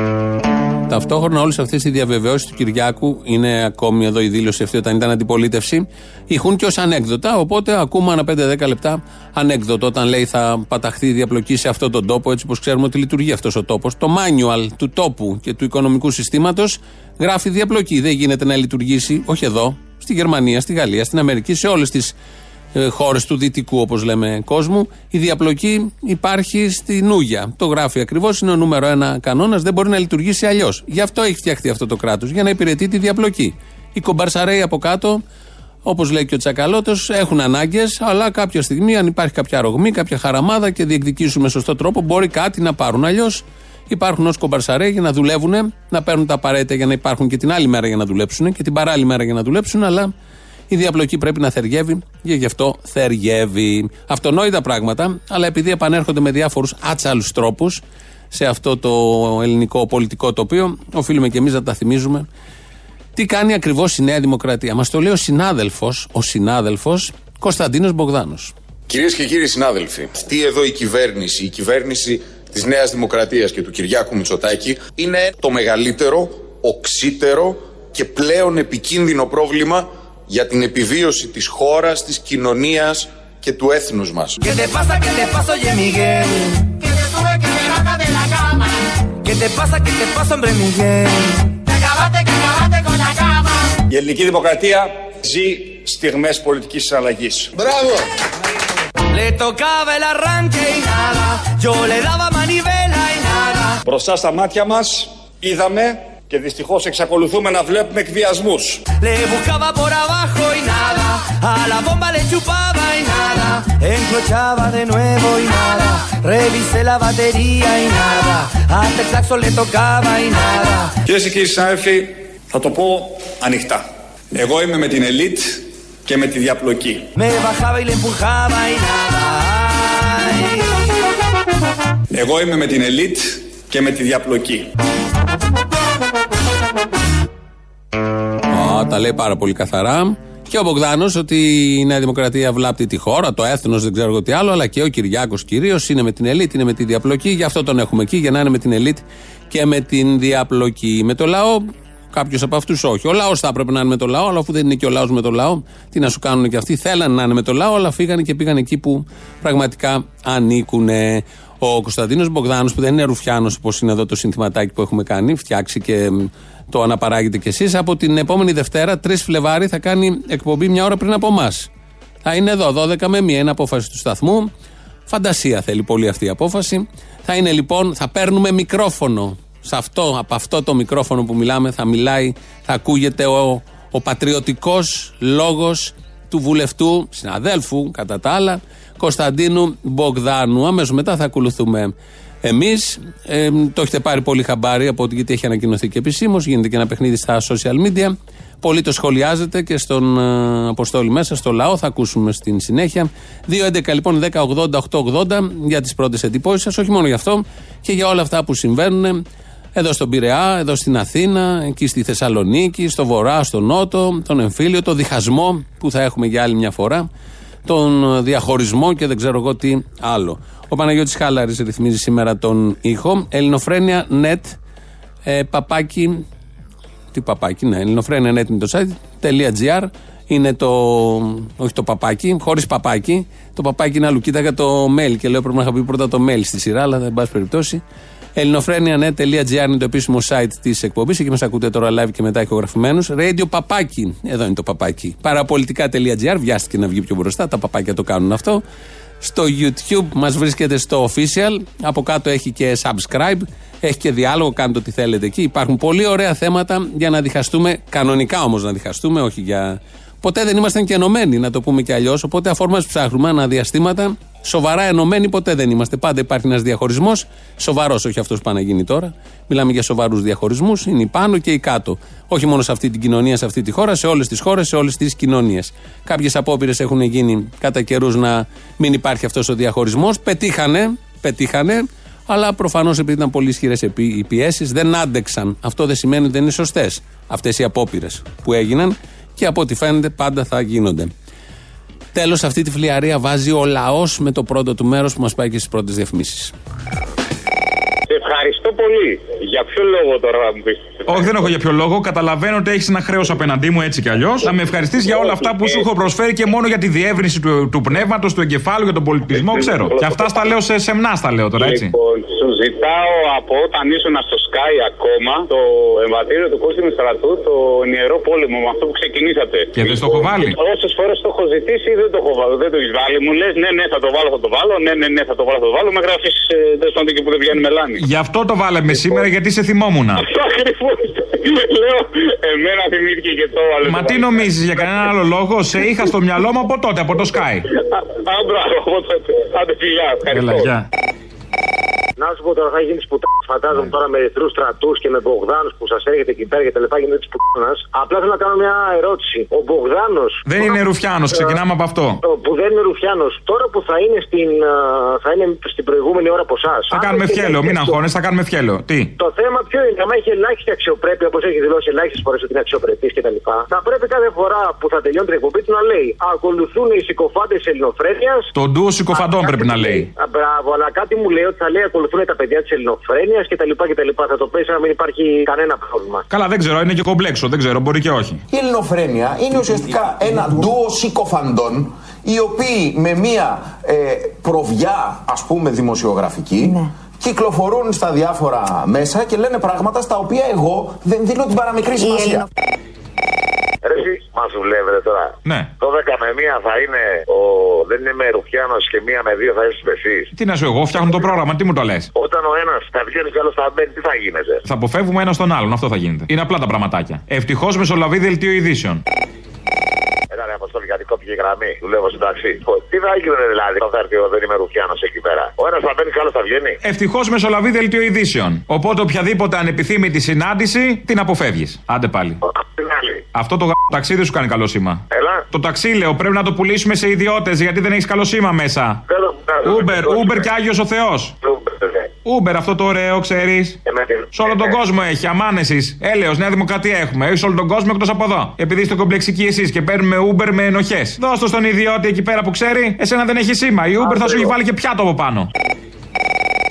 Ταυτόχρονα όλες αυτές οι διαβεβαιώσεις του Κυριάκου, είναι ακόμη εδώ η δήλωση αυτή όταν ήταν αντιπολίτευση, ηχούν και ως ανέκδοτα. Οπότε ακούμε ανά 5-10 λεπτά ανέκδοτο όταν λέει θα παταχθεί η διαπλοκή σε αυτόν τον τόπο, έτσι όπω ξέρουμε ότι λειτουργεί αυτός ο τόπος. Το manual του τόπου και του οικονομικού συστήματος γράφει διαπλοκή. Δεν γίνεται να λειτουργήσει, όχι εδώ, στη Γερμανία, στη Γαλλία, στην Αμερική, σε όλες τις ε, χώρες του δυτικού, όπως λέμε, κόσμου. Η διαπλοκή υπάρχει στη Νούγια. Το γράφει ακριβώς, είναι ο νούμερο ένα κανόνας, δεν μπορεί να λειτουργήσει αλλιώς. Γι' αυτό έχει φτιαχτεί αυτό το κράτος, για να υπηρετεί τη διαπλοκή. Οι κομπαρσαρέοι από κάτω, όπως λέει και ο Τσακαλώτος, έχουν ανάγκες, αλλά κάποια στιγμή, αν υπάρχει κάποια ρογμή, κάποια χαραμάδα και διεκδικήσουν με σωστό τρόπο, μπορεί κάτι να πάρουν. Αλλιώς υπάρχουν ως κομπαρσαρέοι για να δουλεύουν, να παίρνουν τα απαραίτητα για να υπάρχουν και την άλλη μέρα για να δουλέψουν και την παράλληλη μέρα για να δουλέψουν, αλλά η διαπλοκή πρέπει να θεριεύει και γι' αυτό θεριεύει. Αυτονόητα πράγματα, αλλά επειδή επανέρχονται με διάφορους άτσαλους τρόπους σε αυτό το ελληνικό πολιτικό τοπίο, οφείλουμε και εμείς να τα θυμίζουμε. Τι κάνει ακριβώς η Νέα Δημοκρατία. Μας το λέει ο συνάδελφος, ο συνάδελφος Κωνσταντίνος Μπογδάνος. Κυρίες και κύριοι συνάδελφοι, αυτή εδώ η κυβέρνηση, η κυβέρνηση της Νέας Δημοκρατίας και του Κυριάκου Μητσοτάκη, είναι το μεγαλύτερο, οξύτερο και πλέον επικίνδυνο πρόβλημα για την επιβίωση της χώρας, της κοινωνίας και του έθνους μας. Η ελληνική δημοκρατία ζει στιγμές πολιτικής αλλαγής. Μπράβο! Μπροστά στα μάτια μας είδαμε και δυστυχώς εξακολουθούμε να βλέπουμε εκβιασμούς. Κυρίες και κύριοι συνάδελφοι, θα το πω ανοιχτά. Εγώ είμαι με την ελίτ και με τη διαπλοκή. Εγώ είμαι με την ελίτ και με τη διαπλοκή. Τα λέει πάρα πολύ καθαρά. Και ο Μπογδάνος ότι η Νέα Δημοκρατία βλάπτει τη χώρα, το έθνος, δεν ξέρω τι άλλο, αλλά και ο Κυριάκος κυρίως είναι με την ελίτ, είναι με τη διαπλοκή. Γι' αυτό τον έχουμε εκεί, για να είναι με την ελίτ και με την διαπλοκή. Με το λαό, κάποιος από αυτούς όχι. Ο λαός θα έπρεπε να είναι με το λαό, αλλά αφού δεν είναι και ο λαός με το λαό, τι να σου κάνουν και αυτοί. Θέλανε να είναι με το λαό, αλλά φύγανε και πήγαν εκεί που πραγματικά ανήκουν. Ο Κωνσταντίνος Μπογδάνος, που δεν είναι ρουφιάνος όπως είναι εδώ το συνθηματάκι που έχουμε κάνει, φτιάξει και το αναπαράγετε κι εσείς. Από την επόμενη Δευτέρα, 3 Φλεβάρι, θα κάνει εκπομπή μια ώρα πριν από εμάς. Θα είναι εδώ, 12 με 1, είναι απόφαση του σταθμού. Φαντασία θέλει πολύ αυτή η απόφαση. Θα είναι λοιπόν, θα παίρνουμε μικρόφωνο. Σε αυτό, από αυτό το μικρόφωνο που μιλάμε, θα μιλάει, θα ακούγεται ο, ο πατριωτικός λόγος του βουλευτού, συναδέλφου κατά τα άλλα, Κωνσταντίνου Μπογδάνου. Αμέσως μετά θα ακολουθούμε Εμείς ε, το έχετε πάρει πολύ χαμπάρι από ότι γιατί έχει ανακοινωθεί και επισήμως. Γίνεται και ένα παιχνίδι στα social media. Πολύ το σχολιάζετε και στον ε, Αποστόλη μέσα, στο λαό. Θα ακούσουμε στην συνέχεια. 2.11 λοιπόν 10.80.880 για τις πρώτες εντυπώσεις σας. Όχι μόνο γι' αυτό και για όλα αυτά που συμβαίνουν εδώ στον Πειραιά, εδώ στην Αθήνα, εκεί στη Θεσσαλονίκη, στο Βορρά, στο Νότο, τον εμφύλιο, το διχασμό που θα έχουμε για άλλη μια φορά, τον διαχωρισμό και δεν ξέρω εγώ τι άλλο. Ο Παναγιώτης Χάλαρης ρυθμίζει σήμερα τον ήχο. Ελληνοφρένια net, ε, παπάκι, τι παπάκι, ναι, ελληνοφρένια net είναι το site, είναι το, όχι το παπάκι, χωρίς παπάκι. Το παπάκι είναι αλλού. Κοίταγα το mail και λέω πρέπει να είχα πει πρώτα το mail στη σειρά, αλλά δεν πάση περιπτώσει. ελληνοφρένια.net.gr είναι το επίσημο site της εκπομπής. Εκεί μας ακούτε τώρα live και μετά ηχογραφημένους. Radio παπάκι, εδώ είναι το παπάκι. Παραπολιτικά.gr, βιάστηκε να βγει πιο μπροστά. Τα παπάκια το κάνουν αυτό στο YouTube. Μας βρίσκεται στο official. Από κάτω έχει και subscribe. Έχει και διάλογο. Κάντε ό,τι θέλετε εκεί. Υπάρχουν πολύ ωραία θέματα για να διχαστούμε. Κανονικά όμως να διχαστούμε, όχι για. Ποτέ δεν ήμασταν και ενωμένοι, να το πούμε και αλλιώς. Οπότε αφόρμας ψάχνουμε αναδιαστήματα. Σοβαρά ενωμένοι ποτέ δεν είμαστε. Πάντα υπάρχει ένας διαχωρισμός. Σοβαρός, όχι αυτός που πάει να γίνει τώρα. Μιλάμε για σοβαρούς διαχωρισμούς. Είναι η πάνω και η κάτω. Όχι μόνο σε αυτή την κοινωνία, σε αυτή τη χώρα, σε όλες τις χώρες, σε όλες τις κοινωνίες. Κάποιες απόπειρες έχουν γίνει κατά καιρούς να μην υπάρχει αυτός ο διαχωρισμός. Πετύχανε, πετύχανε, αλλά προφανώς επειδή ήταν πολύ ισχυρές οι πιέσεις, δεν άντεξαν. Αυτό δεν σημαίνει ότι δεν είναι σωστές αυτές οι απόπειρες που έγιναν και από ό,τι φαίνεται πάντα θα γίνονται. Τέλος, αυτή τη φλιαρία βάζει ο λαός με το πρώτο του μέρος που μας πάει και στις πρώτες διαφημίσεις. Σε ευχαριστώ πολύ. Για ποιο λόγο τώρα θα μου πεις; Όχι, δεν έχω για ποιο λόγο. Καταλαβαίνω ότι έχεις ένα χρέος απέναντί μου έτσι κι αλλιώς. Να με ευχαριστήσει για όλα αυτά που σου έχω προσφέρει και μόνο για τη διεύρυνση του, του πνεύματος, του εγκεφάλου, για τον πολιτισμό, ξέρω. Και αυτά στα λέω σε σεμνά, στα λέω τώρα, έτσι. Λοιπόν, σου ζητάω από όταν ήσουν στο Sky ακόμα το εμβατήριο του Κώστινου στρατού, το ιερό πόλεμο, με αυτό που ξεκινήσατε. Και δεν στο έχω βάλει. Όσες φορές το έχω ζητήσει δεν το έχω βάλει. Δεν το έχεις βάλει. Μου λες, ναι, ναι, θα το βάλω, θα το βάλω. Ναι, ναι, ναι, θα το βάλω, θα το βάλω. Με γράφει ε, και που δεν βγαίνει μελάνη. Γι' αυτό το βάλαμε σήμερα γιατί σε θυμόμουν. Αυτό ακριβώς. Λέω, εμένα θυμήθηκε και το άλλο. Μα τι νομίζεις για κανένα άλλο λόγο, σε είχα στο μυαλό μου από τότε, από το Sky. Α, μπράβο, από τότε. Άντε φιλιά, ευχαριστώ. Έλα, γεια. Να σου πω τώρα, θα γίνεις πουτά. Φαντάζομαι τώρα με ερυθρού στρατούς και με Μπογδάνους που σας έρχεται εκεί πέρα και τα λοιπά γίνεται της πουτάνας. Απλά θέλω να κάνω μια ερώτηση. Ο Μπογδάνο. Δεν είναι Ρουφιάνος, ξεκινάμε από αυτό. Που δεν είναι Ρουφιάνος. Τώρα που θα είναι στην, α, θα είναι στην προηγούμενη ώρα από εσάς. Θα κάνουμε φιέλο, μην αγχώνε, θα κάνουμε φιέλο. Τι; Το θέμα ποιο είναι, άμα έχει ελάχιστη αξιοπρέπεια, όπως έχει δηλώσει ελάχιστες φορές ότι είναι αξιοπρεπής κτλ. Θα πρέπει κάθε φορά που θα τελειώνει την εκπομπή του να λέει Ακολουθούν οι συκοφάντες ελληνοφρένειας. Το ντουο συκοφαντών πρέπει να λέει. Α, Μπράβο, αλλά κάτι μου λέει ότι θα λέει ακολουθούν τα παιδιά της ελληνοφρένειας κτλ. Θα το πεις να μην υπάρχει κανένα πρόβλημα. Καλά, δεν ξέρω, είναι και κομπλέξο, δεν ξέρω, μπορεί και όχι. Η ελληνοφρένεια είναι ουσιαστικά ένα ντουο συκοφαντών οι οποίοι με μία ε, προβιά ας πούμε δημοσιογραφική κυκλοφορούν στα διάφορα μέσα και λένε πράγματα στα οποία εγώ δεν δίνω την παραμικρή σημασία. Ρε, εσύ, μα δουλεύετε τώρα. Ναι. Το 10 με 1 θα είναι ο. Δεν είναι με Ρουφιάνος και 1 με 2 θα είσαι εσεί. Τι να σου, εγώ φτιάχνω το πρόγραμμα, τι μου το λες; Όταν ο ένας θα βγαίνει και ο άλλος θα μπαίνει, τι θα γίνεται. Θα αποφεύγουμε ένα τον άλλον, αυτό θα γίνεται. Είναι απλά τα πραγματάκια. Ευτυχώς μεσολαβεί δελτίο ειδήσεων. Ένα ρε αποστολή γιατί κόπηκε η γραμμή. Δουλεύω στην ταξί. Τι θα γίνει δηλαδή όταν θα έρθει ο δεν είμαι Ρουφιάνος εκεί πέρα. Ο ένας θα μπαίνει και ο άλλος θα βγαίνει. Ευτυχώς μεσολαβεί δελτίο ειδήσεων. Οπότε οποιαδήποτε ανεπιθύμητη συνάντηση την αποφεύγεις. Άντε πάλι. Αυτό το γα... ταξίδι σου κάνει καλό σήμα. Έλα. Το ταξί λέω πρέπει να το πουλήσουμε σε ιδιώτες γιατί δεν έχεις καλό σήμα μέσα. Θέλω Uber, Uber και Άγιος ο Θεός. Uber, αυτό το ωραίο, ξέρεις. Σε όλο τον κόσμο έχει, αμάνεση. Έλεος, Νέα Δημοκρατία έχουμε. Έχεις σε όλο τον κόσμο εκτός από εδώ. Επειδή είστε κομπλεξικοί εσείς και παίρνουμε Uber με ενοχές. Δώσ' το στον ιδιώτη εκεί πέρα που ξέρει, εσένα δεν έχει σήμα. Η Uber θα σου έχει βάλει και πιάτο από πάνω.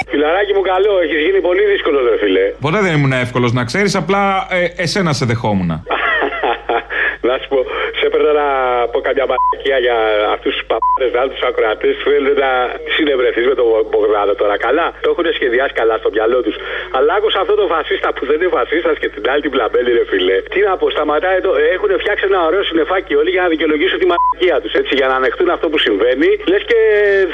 Φιλαράκι μου καλό, έχεις γίνει πολύ δύσκολο, δε φίλε. Ποτέ δεν ήμουν εύκολος να ξέρεις, απλά ε, εσένα σε δεχόμουν. Να σου πω, σε έπαιρνα να πω καμιά μαλακία για αυτούς τους παπάδες, να τους ακροατές που θέλουν να συνευρεθείς με τον Μπογδάνο τώρα. Καλά, το έχουν σχεδιάσει καλά στο μυαλό τους. Αλλά άκουσα αυτό το φασίστα που δεν είναι φασίστας και την άλλη την πλαμπέλη, ρε φιλέ. Τι να πω, σταματάει το. Έχουν φτιάξει ένα ωραίο συνεφάκι όλοι για να δικαιολογήσουν τη μαλακία τους. Έτσι, για να ανεχτούν αυτό που συμβαίνει. Λες και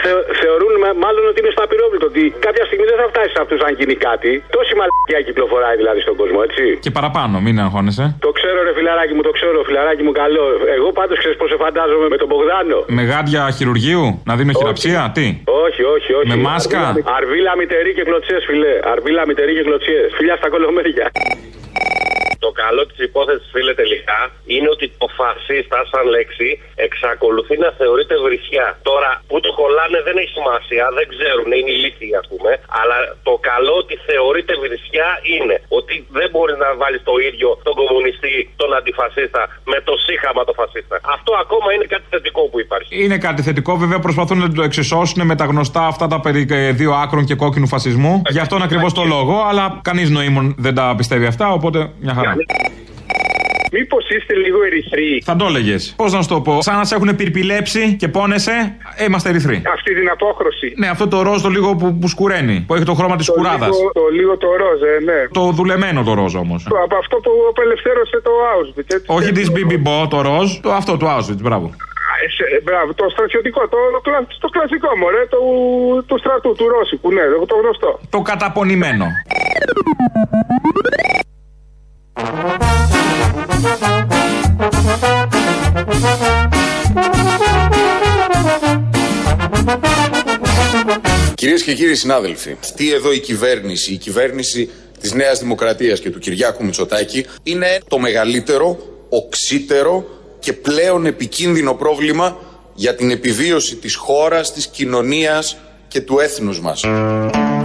θε, θεωρούν μα- μάλλον ότι είναι στο απειρόβλητο. Ότι κάποια στιγμή δεν θα φτάσεις σε αυτούς αν γίνει κάτι. Τόση μαλακία κυκλοφοράει δηλαδή στον κόσμο, έτσι. Και παραπάνω, μην αγχώνεσαι. Το ξέρω, ρε φιλαράκι μου, το ξέρω, φιλαράκι μου καλό. Εγώ πάντως ξέρεις πώς σε φαντάζομαι με τον Μπογδάνο. Με γάντια χειρουργείου, να δίνω χειραψία, τι; Όχι, όχι, όχι. Με μάσκα; Αρβίλα, αρβίλα μητερή και κλωτσιές, φιλέ. Αρβίλα μητερή και κλωτσιές. Φιλιά στα κολομέρια. Το καλό της υπόθεσης, φίλε, τελικά είναι ότι το φασίστα, σαν λέξη, εξακολουθεί να θεωρείται βρισιά. Τώρα, που το κολλάνε δεν έχει σημασία, δεν ξέρουν, είναι ηλίθιοι, ας πούμε. Αλλά το καλό ότι θεωρείται βρισιά είναι ότι δεν μπορεί να βάλει το ίδιο τον κομμουνιστή, τον αντιφασίστα, με το σύγχαμα το φασίστα. Αυτό ακόμα είναι κάτι θετικό που υπάρχει. Είναι κάτι θετικό, βέβαια προσπαθούν να το εξισώσουν με τα γνωστά αυτά τα περί ε, δύο άκρων και κόκκινου φασισμού. Γι' αυτόν ακριβώς το λόγο, αλλά κανείς νοήμων δεν τα πιστεύει αυτά, οπότε μια χαρά. Μήπως είστε λίγο ερυθροί; Θα το έλεγες. Πώς να σου το πω, σαν να σε έχουν πυρπιλέψει και πόνεσαι, ε, είμαστε ερυθροί. Αυτή την απόχρωση. Ναι, αυτό το ροζ το λίγο που, που σκουραίνει, που έχει το χρώμα της Το κουράδας. λίγο- Το λίγο το ροζ, ε, ναι. Το δουλεμένο το ροζ όμως. Το- Από αυτό που απελευθέρωσε το Auschwitz, έτσι. Όχι της BB Bo, το ροζ, το αυτό του Auschwitz, μπράβο. σε- μπράβο, το στρατιωτικό, το, το, κλα- το κλασικό μωρέ, του, του στρατού, του Ρώσικου, ναι, το γνωστό. Το καταπονημένο. Κυρίες και κύριοι συνάδελφοι, αυτή εδώ η κυβέρνηση, η κυβέρνηση της Νέας Δημοκρατίας και του Κυριάκου Μητσοτάκη είναι το μεγαλύτερο, οξύτερο και πλέον επικίνδυνο πρόβλημα για την επιβίωση της χώρας, της κοινωνίας και του έθνους μας.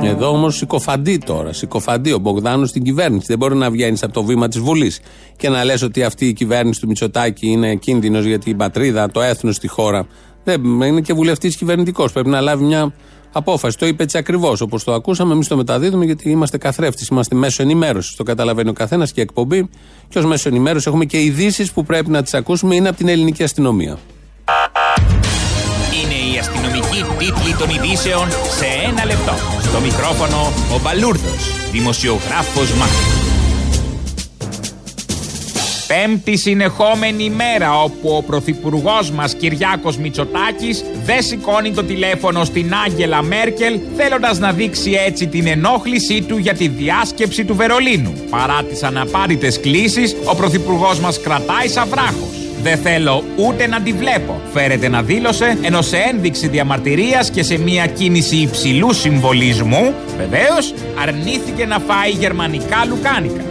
Εδώ όμως συκοφαντεί τώρα. Συκοφαντεί ο Μπογδάνος στην κυβέρνηση. Δεν μπορεί να βγαίνεις από το βήμα της Βουλής και να λες ότι αυτή η κυβέρνηση του Μητσοτάκη είναι κίνδυνος για την πατρίδα, το έθνος, τη χώρα. Δεν, είναι και βουλευτής κυβερνητικός. Πρέπει να λάβει μια απόφαση. Το είπε έτσι ακριβώς όπως το ακούσαμε. Εμείς το μεταδίδουμε γιατί είμαστε καθρέφτη. Είμαστε μέσω ενημέρωσης. Το καταλαβαίνει ο καθένας και εκπομπή. Και ως μέσω ενημέρωση έχουμε και ειδήσεις που πρέπει να τις ακούσουμε. Είναι από την ελληνική αστυνομία. Αστυνομική τίτλη των ειδήσεων σε ένα λεπτό. Στο μικρόφωνο ο Μπαλούρδος, δημοσιογράφος Μάρκος. Πέμπτη συνεχόμενη μέρα όπου ο Πρωθυπουργός μας Κυριάκος Μητσοτάκης δεν σηκώνει το τηλέφωνο στην Άγγελα Μέρκελ, θέλοντας να δείξει έτσι την ενόχλησή του για τη διάσκεψη του Βερολίνου. Παρά τις αναπάρητε κλήσεις, ο Πρωθυπουργός μας κρατάει σαν βράχο. Δεν θέλω ούτε να τη βλέπω, φέρεται να δήλωσε, ενώ σε ένδειξη διαμαρτυρίας και σε μια κίνηση υψηλού συμβολισμού, βεβαίως αρνήθηκε να φάει γερμανικά λουκάνικα.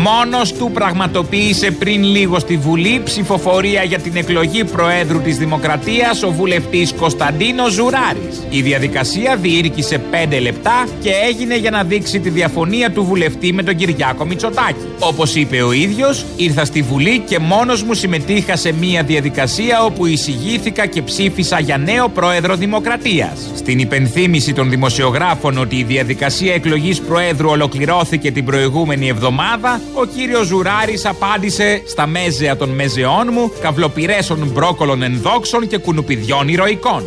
Μόνος του πραγματοποίησε πριν λίγο στη Βουλή ψηφοφορία για την εκλογή Προέδρου της Δημοκρατίας ο βουλευτής Κωνσταντίνος Ζουράρης. Η διαδικασία διήρκησε 5 λεπτά και έγινε για να δείξει τη διαφωνία του βουλευτή με τον Κυριάκο Μητσοτάκη. Όπως είπε ο ίδιος, ήρθα στη Βουλή και μόνος μου συμμετείχα σε μια διαδικασία όπου εισηγήθηκα και ψήφισα για νέο Πρόεδρο Δημοκρατίας. Στην υπενθύμηση των δημοσιογράφων ότι η διαδικασία εκλογής Προέδρου ολοκληρώθηκε την προηγούμενη εβδομάδα, ο κύριος Ζουράρης απάντησε στα μέζεα των μεζεών μου, καυλοπυρέσων μπρόκολων ενδόξων και κουνουπιδιών ηρωικών.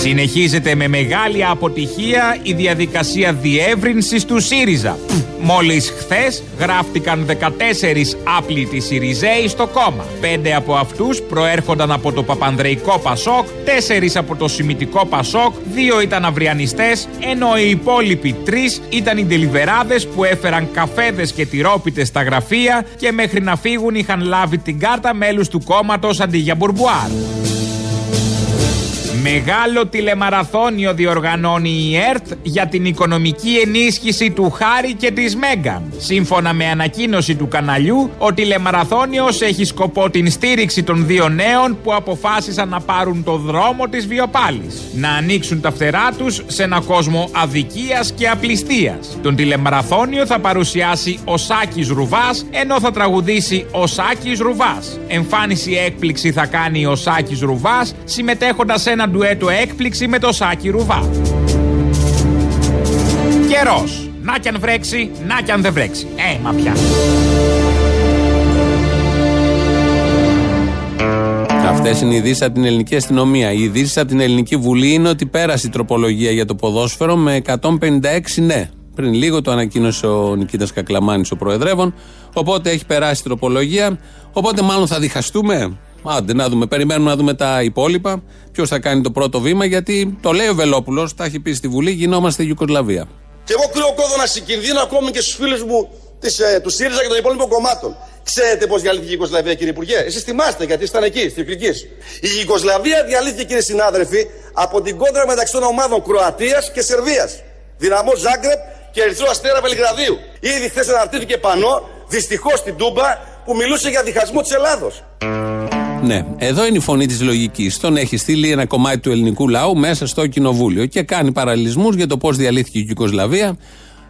Συνεχίζεται με μεγάλη αποτυχία η διαδικασία διεύρυνσης του ΣΥΡΙΖΑ. Μόλις χθες γράφτηκαν 14 άπλητοι ΣΥΡΙΖΕΙ στο κόμμα. Πέντε από αυτούς προέρχονταν από το Παπανδρεϊκό Πασόκ, τέσσερις από το Σημητικό Πασόκ, δύο ήταν αυριανιστές, ενώ οι υπόλοιποι τρεις ήταν οι ντελιβεράδες που έφεραν καφέδες και τυρόπιτες στα γραφεία και μέχρι να φύγουν είχαν λάβει την κάρτα μέλους του κόμματος αντί για μπουρμπουάρ. Μεγάλο τηλεμαραθώνιο διοργανώνει η ΕΡΤ για την οικονομική ενίσχυση του Χάρη και της Μέγκαν. Σύμφωνα με ανακοίνωση του καναλιού, ο τηλεμαραθώνιος έχει σκοπό την στήριξη των δύο νέων που αποφάσισαν να πάρουν το δρόμο της βιοπάλης. Να ανοίξουν τα φτερά τους σε ένα κόσμο αδικίας και απληστίας. Τον τηλεμαραθώνιο θα παρουσιάσει ο Σάκης Ρουβάς, ενώ θα τραγουδήσει ο Σάκης Ρουβάς. Εμφάνιση έκπληξη θα κάνει ο Σάκης Ρουβάς, συμμετέχοντας σε ένα ντουέτο έκπληξη με το Σάκη Ρουβά. Καιρός. Να κι αν βρέξει, να κι αν δεν βρέξει. Ε, μα πια. Αυτές είναι οι ειδήσεις από την ελληνική αστυνομία. Οι ειδήσεις από την ελληνική βουλή είναι ότι πέρασε η τροπολογία για το ποδόσφαιρο με 156 ναι. Πριν λίγο το ανακοίνωσε ο Νικήτας Κακλαμάνης, ο Προεδρεύων. Οπότε έχει περάσει η τροπολογία. Οπότε μάλλον θα διχαστούμε. Άντε να δούμε. Περιμένουμε να δούμε τα υπόλοιπα. Ποιος θα κάνει το πρώτο βήμα. Γιατί το λέει ο Βελόπουλος, τα έχει πει στη Βουλή, γινόμαστε Ιουκοσλαβία. Και εγώ κρύο κόδωνα συγκινδύνω ακόμη και στους φίλους μου της, ε, του ΣΥΡΙΖΑ και των υπόλοιπων κομμάτων. Ξέρετε πώς διαλύθηκε η Ιουγκοσλαβία, κύριε Υπουργέ; Εσείς θυμάστε γιατί ήσταν εκεί, στη Κρική. Η Ιουγκοσλαβία διαλύθηκε, κύριε συνάδελφοι, από την κόντρα μεταξύ των ομάδων Κροατίας και Σερβίας. Δυναμό Ζάγκρεπ και Ερυθρό Αστέρα Βελιγραδίου. Ήδη χθες αναρτήθηκε πανό, δυστυχώς στην Τούμπα, που μιλούσε για διχασμό της Ελλάδος. Ναι, εδώ είναι η φωνή της λογικής. Τον έχει στείλει ένα κομμάτι του ελληνικού λαού μέσα στο κοινοβούλιο και κάνει παραλληλισμούς για το πώς διαλύθηκε η Ιουγκοσλαβία.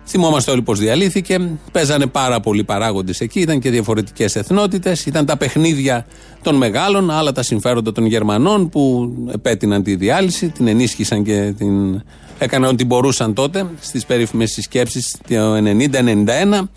Θυμόμαστε όλοι πώς διαλύθηκε. Παίζανε πάρα πολλοί παράγοντες εκεί. Ήταν και διαφορετικές εθνότητες. Ήταν τα παιχνίδια των μεγάλων, άλλα τα συμφέροντα των Γερμανών που επέτειναν τη διάλυση, την ενίσχυσαν και την έκαναν ό,τι μπορούσαν τότε στις περίφημες συσκέψεις το 90-91.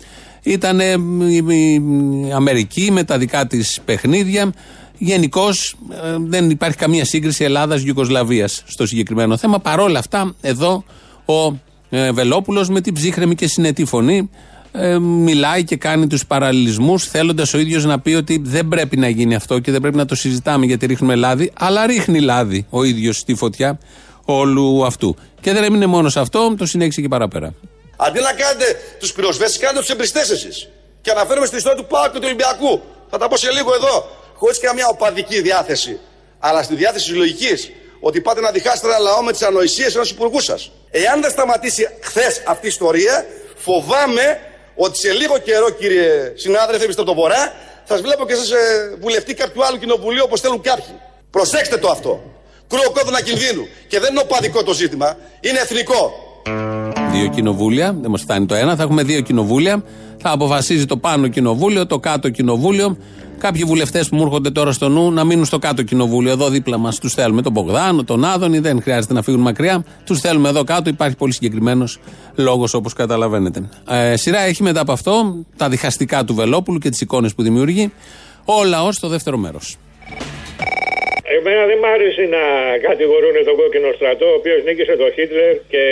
Ήταν η Αμερική με τα δικά της παιχνίδια. Γενικώς δεν υπάρχει καμία σύγκριση Ελλάδα-Ιουγκοσλαβία στο συγκεκριμένο θέμα. Παρόλα αυτά, εδώ ο ε, Βελόπουλος με την ψύχρεμη και συνετή φωνή ε, μιλάει και κάνει τους παραλληλισμούς, θέλοντας ο ίδιος να πει ότι δεν πρέπει να γίνει αυτό και δεν πρέπει να το συζητάμε γιατί ρίχνουμε λάδι, αλλά ρίχνει λάδι ο ίδιος στη φωτιά όλου αυτού. Και δεν έμεινε μόνος σε αυτό, το συνέχισε και παραπέρα. Αντί να κάνετε τους πυροσβέστες, κάνετε τους εμπριστές εσείς. Και αναφέρομαι στην ιστορία του Πάου και του Ολυμπιακού. Θα τα πω σε λίγο εδώ. Χωρίς καμιά οπαδική διάθεση. Αλλά στη διάθεση της λογικής. Ότι πάτε να διχάσετε ένα λαό με τις ανοησίες ενός υπουργού σας. Εάν δεν σταματήσει χθες αυτή η ιστορία, φοβάμαι ότι σε λίγο καιρό, κύριε συνάδελφε, εμεί από τον Βορρά, θα σας βλέπω και σας βουλευτή κάποιου άλλου κοινοβουλίου όπως θέλουν κάποιοι. Προσέξτε το αυτό. Κρούω κόδωνα κινδύνου. Και δεν είναι οπαδικό το ζήτημα, είναι εθνικό. Δύο κοινοβούλια, δεν μας φτάνει το ένα, θα έχουμε δύο κοινοβούλια. Θα αποφασίζει το πάνω κοινοβούλιο, το κάτω κοινοβούλιο. Κάποιοι βουλευτές που μου έρχονται τώρα στο νου να μείνουν στο κάτω κοινοβούλιο. Εδώ δίπλα μας τους θέλουμε. Τον Μπογδάνο, τον Άδωνη, δεν χρειάζεται να φύγουν μακριά. Τους θέλουμε εδώ κάτω. Υπάρχει πολύ συγκεκριμένος λόγος όπως καταλαβαίνετε. Ε, σειρά έχει μετά από αυτό τα διχαστικά του Βελόπουλου και τις εικόνες που δημιουργεί. Ο λαό στο δεύτερο μέρος. Εμένα δεν μ' άρεσε να κατηγορούν τον κόκκινο στρατό, ο οποίος νίκησε τον Χίτλερ και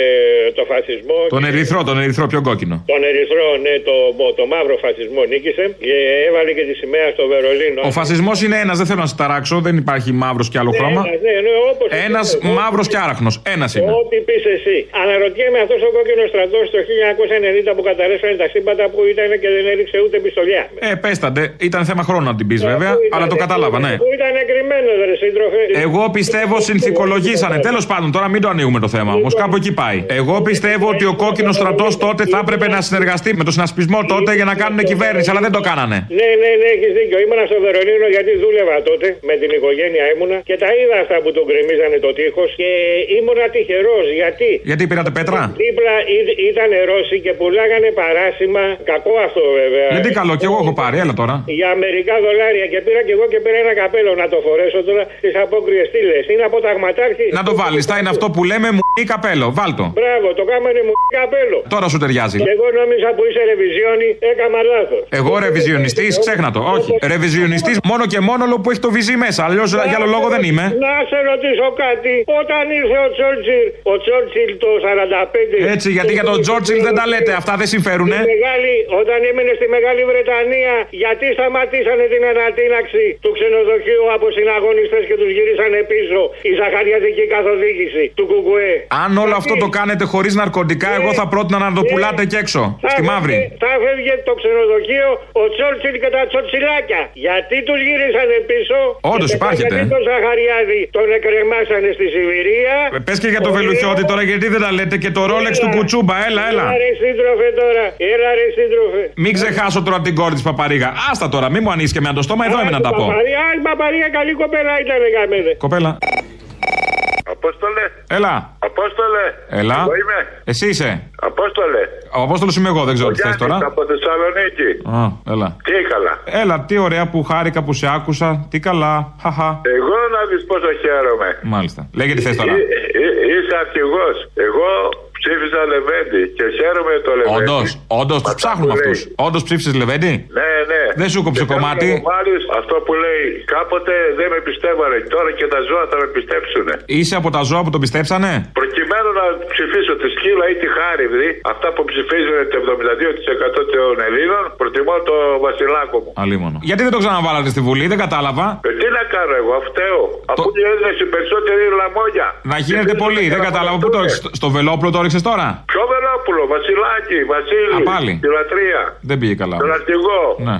το φασισμό. Τον ερυθρό, τον ερυθρό, πιο κόκκινο. Τον ερυθρό, ναι, το, το μαύρο φασισμό νίκησε και έβαλε και τη σημαία στο Βερολίνο. Ο φασισμός είναι ένας, δεν θέλω να σα ταράξω, δεν υπάρχει μαύρος και άλλο Ναι, χρώμα. ένας, ναι, ναι, όπως Ένας είπες, μαύρος και άραχνος. Ένας είναι. Ό,τι πεις εσύ. Αναρωτιέμαι αυτός ο κόκκινος στρατός το 1990 που καταρρεύσανε τα σύμπαντα που ήταν και δεν έριξε ούτε πιστολιά. Ε, πέσταντε. Ήταν θέμα χρόνου να την πεις βέβαια, Πού ήταν, αλλά το ε, κατάλαβα, ναι. Που ήταν κρυμμένο, ρε σύντροφε. Εγώ πιστεύω συνθηκολογήσανε. Τέλος πάντων, τώρα μην το ανοίγουμε το θέμα όμως. Κάπου εκεί πάει. Εγώ πιστεύω ότι ο κόκκινος στρατός τότε θα έπρεπε να συνεργαστεί με το συνασπισμό τότε για να κάνουν κυβέρνηση, αλλά δεν το κάνανε. Ναι, ναι, ναι, έχεις δίκιο. Ήμουνα στο Βερολίνο γιατί δούλευα τότε με την οικογένεια ήμουνα και τα είδα αυτά που τον γκρεμίζανε το τείχος και ήμουνα τυχερός γιατί; Γιατί πήρατε πέτρα; Δίπλα ή- ήταν Ρώσοι και πουλάγανε παράσημα. Κακό αυτό βέβαια. Γιατί καλό, και εγώ έχω πάρει, έλα τώρα. Για μερικά δολάρια και πήρα και εγώ και πήρα ένα καπέλο να το φορέσω τώρα τι απόκριες στήλε. Είναι από ταγματάρχη. Να το βάλεις, θα είναι αυτό που λέμε μου καπέλο. Βάλτο. Μπράβο, το κάμανε μου καπέλο. Τώρα σου ταιριάζει. Και εγώ νόμιζα που είσαι ρεβιζιόνι, έκανα λάθος. Εγώ ρεβιζιονιστής, ξέχνα το. Όχι. Ρεβιζιονιστής μόνο και μόνο λόγω που έχει το βυζί μέσα. Αλλιώς για άλλο λόγο δεν είμαι. Να σε ρωτήσω κάτι. Όταν ήρθε ο Τσόρτσιλ, ο Τσόρτσιλ το 45. Έτσι, γιατί για τον Τζόρτσιλ δεν τα λέτε. Αυτά δεν συμφέρουνε. Στη Μεγάλη, όταν έμεινε στη Μεγάλη Βρετανία, γιατί σταματήσανε την ανατείναξη του ξενοδοχείου από συναγωνιστές και τους γυρίσανε πίσω η ζαχαριατική καθοδήγηση του Κουκουέ. Αν όλο αυτό το κάνετε χωρίς ναρκωτικά, εγώ θα πρότεινα να το πουλάτε και έξω. Θα Στη έφευγε- μαύρη. Θα έφευγε το ξενοδοχείο ο Τσόρτσιλ και τα τσοτσιλάκια. Γιατί τους γυρίσανε πίσω; Όντως και υπάρχετε, Γιατί ε. τον Ζαχαριάδη τον εκρεμάσανε στη Σιβηρία; Πες και για το βελουχιώτη τώρα, γιατί δεν τα λέτε και το ρόλεξ του κουτσούμπα. Έλα, έλα. Έλα ρε σύντροφε τώρα. Έλα ρε σύντροφε. Μην ξεχάσω τώρα την κόρη της Παπαρίγα. Άστα τώρα, μην μου ανοίξει και με το στόμα, εδώ είμαι να τα πω. Παπαρία, η Παπαρία καλή κοπέλα ήταν καμένε. Κοπέλα. Απόστολε. Έλα. Απόστολε. Έλα. Εγώ είμαι. Εσύ είσαι. Απόστολε. Ο Απόστολος είμαι εγώ, δεν ξέρω Ο τι θες Γιάννης τώρα. από Θεσσαλονίκη. Α, έλα. Τι καλά. Έλα, τι ωραία που χάρηκα που σε άκουσα. Τι καλά. Χαχα. Εγώ να δεις πόσο χαίρομαι. Μάλιστα. Λέγε τι θες τώρα. Ε, ε, είσαι αρχηγός. Εγώ ψήφισα Λεβέντη και χαίρομαι το Λεβέντη. Όντως, όντως τους ψάχνουμε αυτούς. Όντως ψήφισες Λεβέντη; Ναι, ναι. Δεν σου κόψε Και θέλω κομμάτι. να μου βάλεις αυτό που λέει κάποτε δεν με πιστεύανε. Τώρα και τα ζώα θα με πιστέψουν. Είσαι από τα ζώα που τον πιστέψανε; Προκειμένου να ψηφίσω τη σκύλα ή τη χάριδη, αυτά που ψηφίζουν το 72% των Ελλήνων, προτιμώ το Βασιλάκο μου. Αλίμονο. Γιατί δεν το ξαναβάλατε στη Βουλή, δεν κατάλαβα. Ε, τι να κάνω εγώ, φταίω. Αφού το... έδινε οι περισσότεροι λαμόγια. Να γίνεται πολύ, δεν κατάλαβα. Πού το ρίξες, στο- Στο βελόπουλο το ρίξε τώρα; Ποιο Βελόπουλο, Βασιλάκη, Βασίλη. Α, πάλι. Τη λατρεία. Δεν πήγε καλά. Τον αρχηγό. Ναι.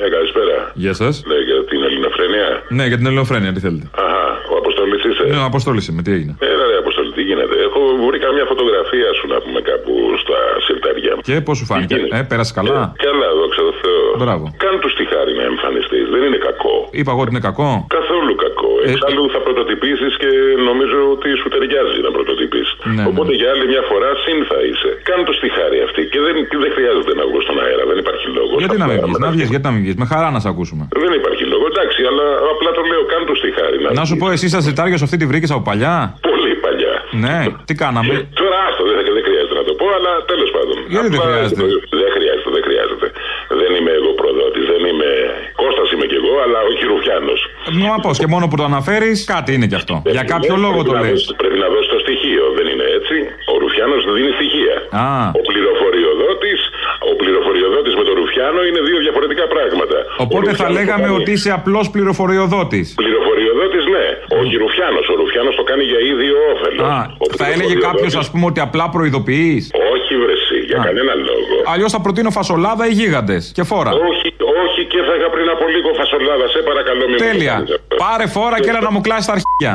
Ναι, καλησπέρα. Γεια σας. Ναι, για την ελληνοφρενεία. Ναι, για την ελληνοφρένεια, τι θέλετε. Αχα, ο Αποστολής είσαι. Ναι, ο Αποστόλη είμαι, τι έγινε. Έλα ρε Αποστολή, τι γίνεται. Έχω βρήκα μια φωτογραφία σου να πούμε κάπου στα συρτάρια. Και πώς σου φάνηκε, ε, πέρασε καλά; Καλά, δόξα τω Θεώ. Μπράβο. Κάνε τους τη χάρη να εμφανιστείς. Δεν είναι κακό. Είπα εγώ ότι είναι κακό. Καθόλου κακό. Ε, Εξάλλου θα πρωτοτυπήσεις και νομίζω ότι σου ταιριάζει να πρωτοτυπήσεις. Ναι, Οπότε για άλλη μια φορά συν θα είσαι. Κάνε του τη χάρη αυτή και δεν, δεν χρειάζεται να βγω στον αέρα. Δεν υπάρχει λόγος. Γιατί να μην βγεις, να βγεις, γιατί να μην βγεις. Με χαρά να σε ακούσουμε. Δεν υπάρχει λόγος. Εντάξει, αλλά απλά το λέω. Κάνε του τη χάρη. Να σου πω, εσύ σα ζητάριο αυτή τη βρήκες από παλιά; Πολύ παλιά. Ναι, τι κάναμε; Τώρα άστο, δεν, δεν χρειάζεται να το πω, αλλά τέλος πάντων. Γιατί δεν Απλά- χρειάζεται; Δεν χρειάζεται, δεν χρειάζεται. Δεν είμαι εγώ προδότη, δεν είμαι. Κώστας είμαι κι εγώ, αλλά όχι Ρουφιάνο. Μα πώ και μόνο που το αναφέρεις, κάτι είναι κι αυτό. Για κάποιο λόγο το λες. Πρέπει να δώσει το στοιχείο, δεν είναι έτσι; Ο Ρουφιάνος δίνει στοιχεία. Α, Ο πληροφοριοδότη είναι δύο διαφορετικά πράγματα. Οπότε Ο θα Ρουφιάνος λέγαμε το κάνει- ότι είσαι απλός πληροφοριοδότης. Πληροφοριοδότης, ναι. Όχι Ρουφιάνος. Ο Ρουφιάνος το κάνει για ίδιο όφελος. Α, θα έλεγε κάποιος, ας πούμε, ότι απλά προειδοποιείς. Όχι, βρεσί, για κανένα λόγο. Αλλιώς θα προτείνω φασολάδα ή γίγαντες. Και φόρα. Όχι, όχι και θα είχα πριν από λίγο φασολάδα. Σε παρακαλώ, μην μου το Τέλεια. κάνεις αυτό. Πάρε φόρα και έλα να μου κλάσεις τα αρχίδια.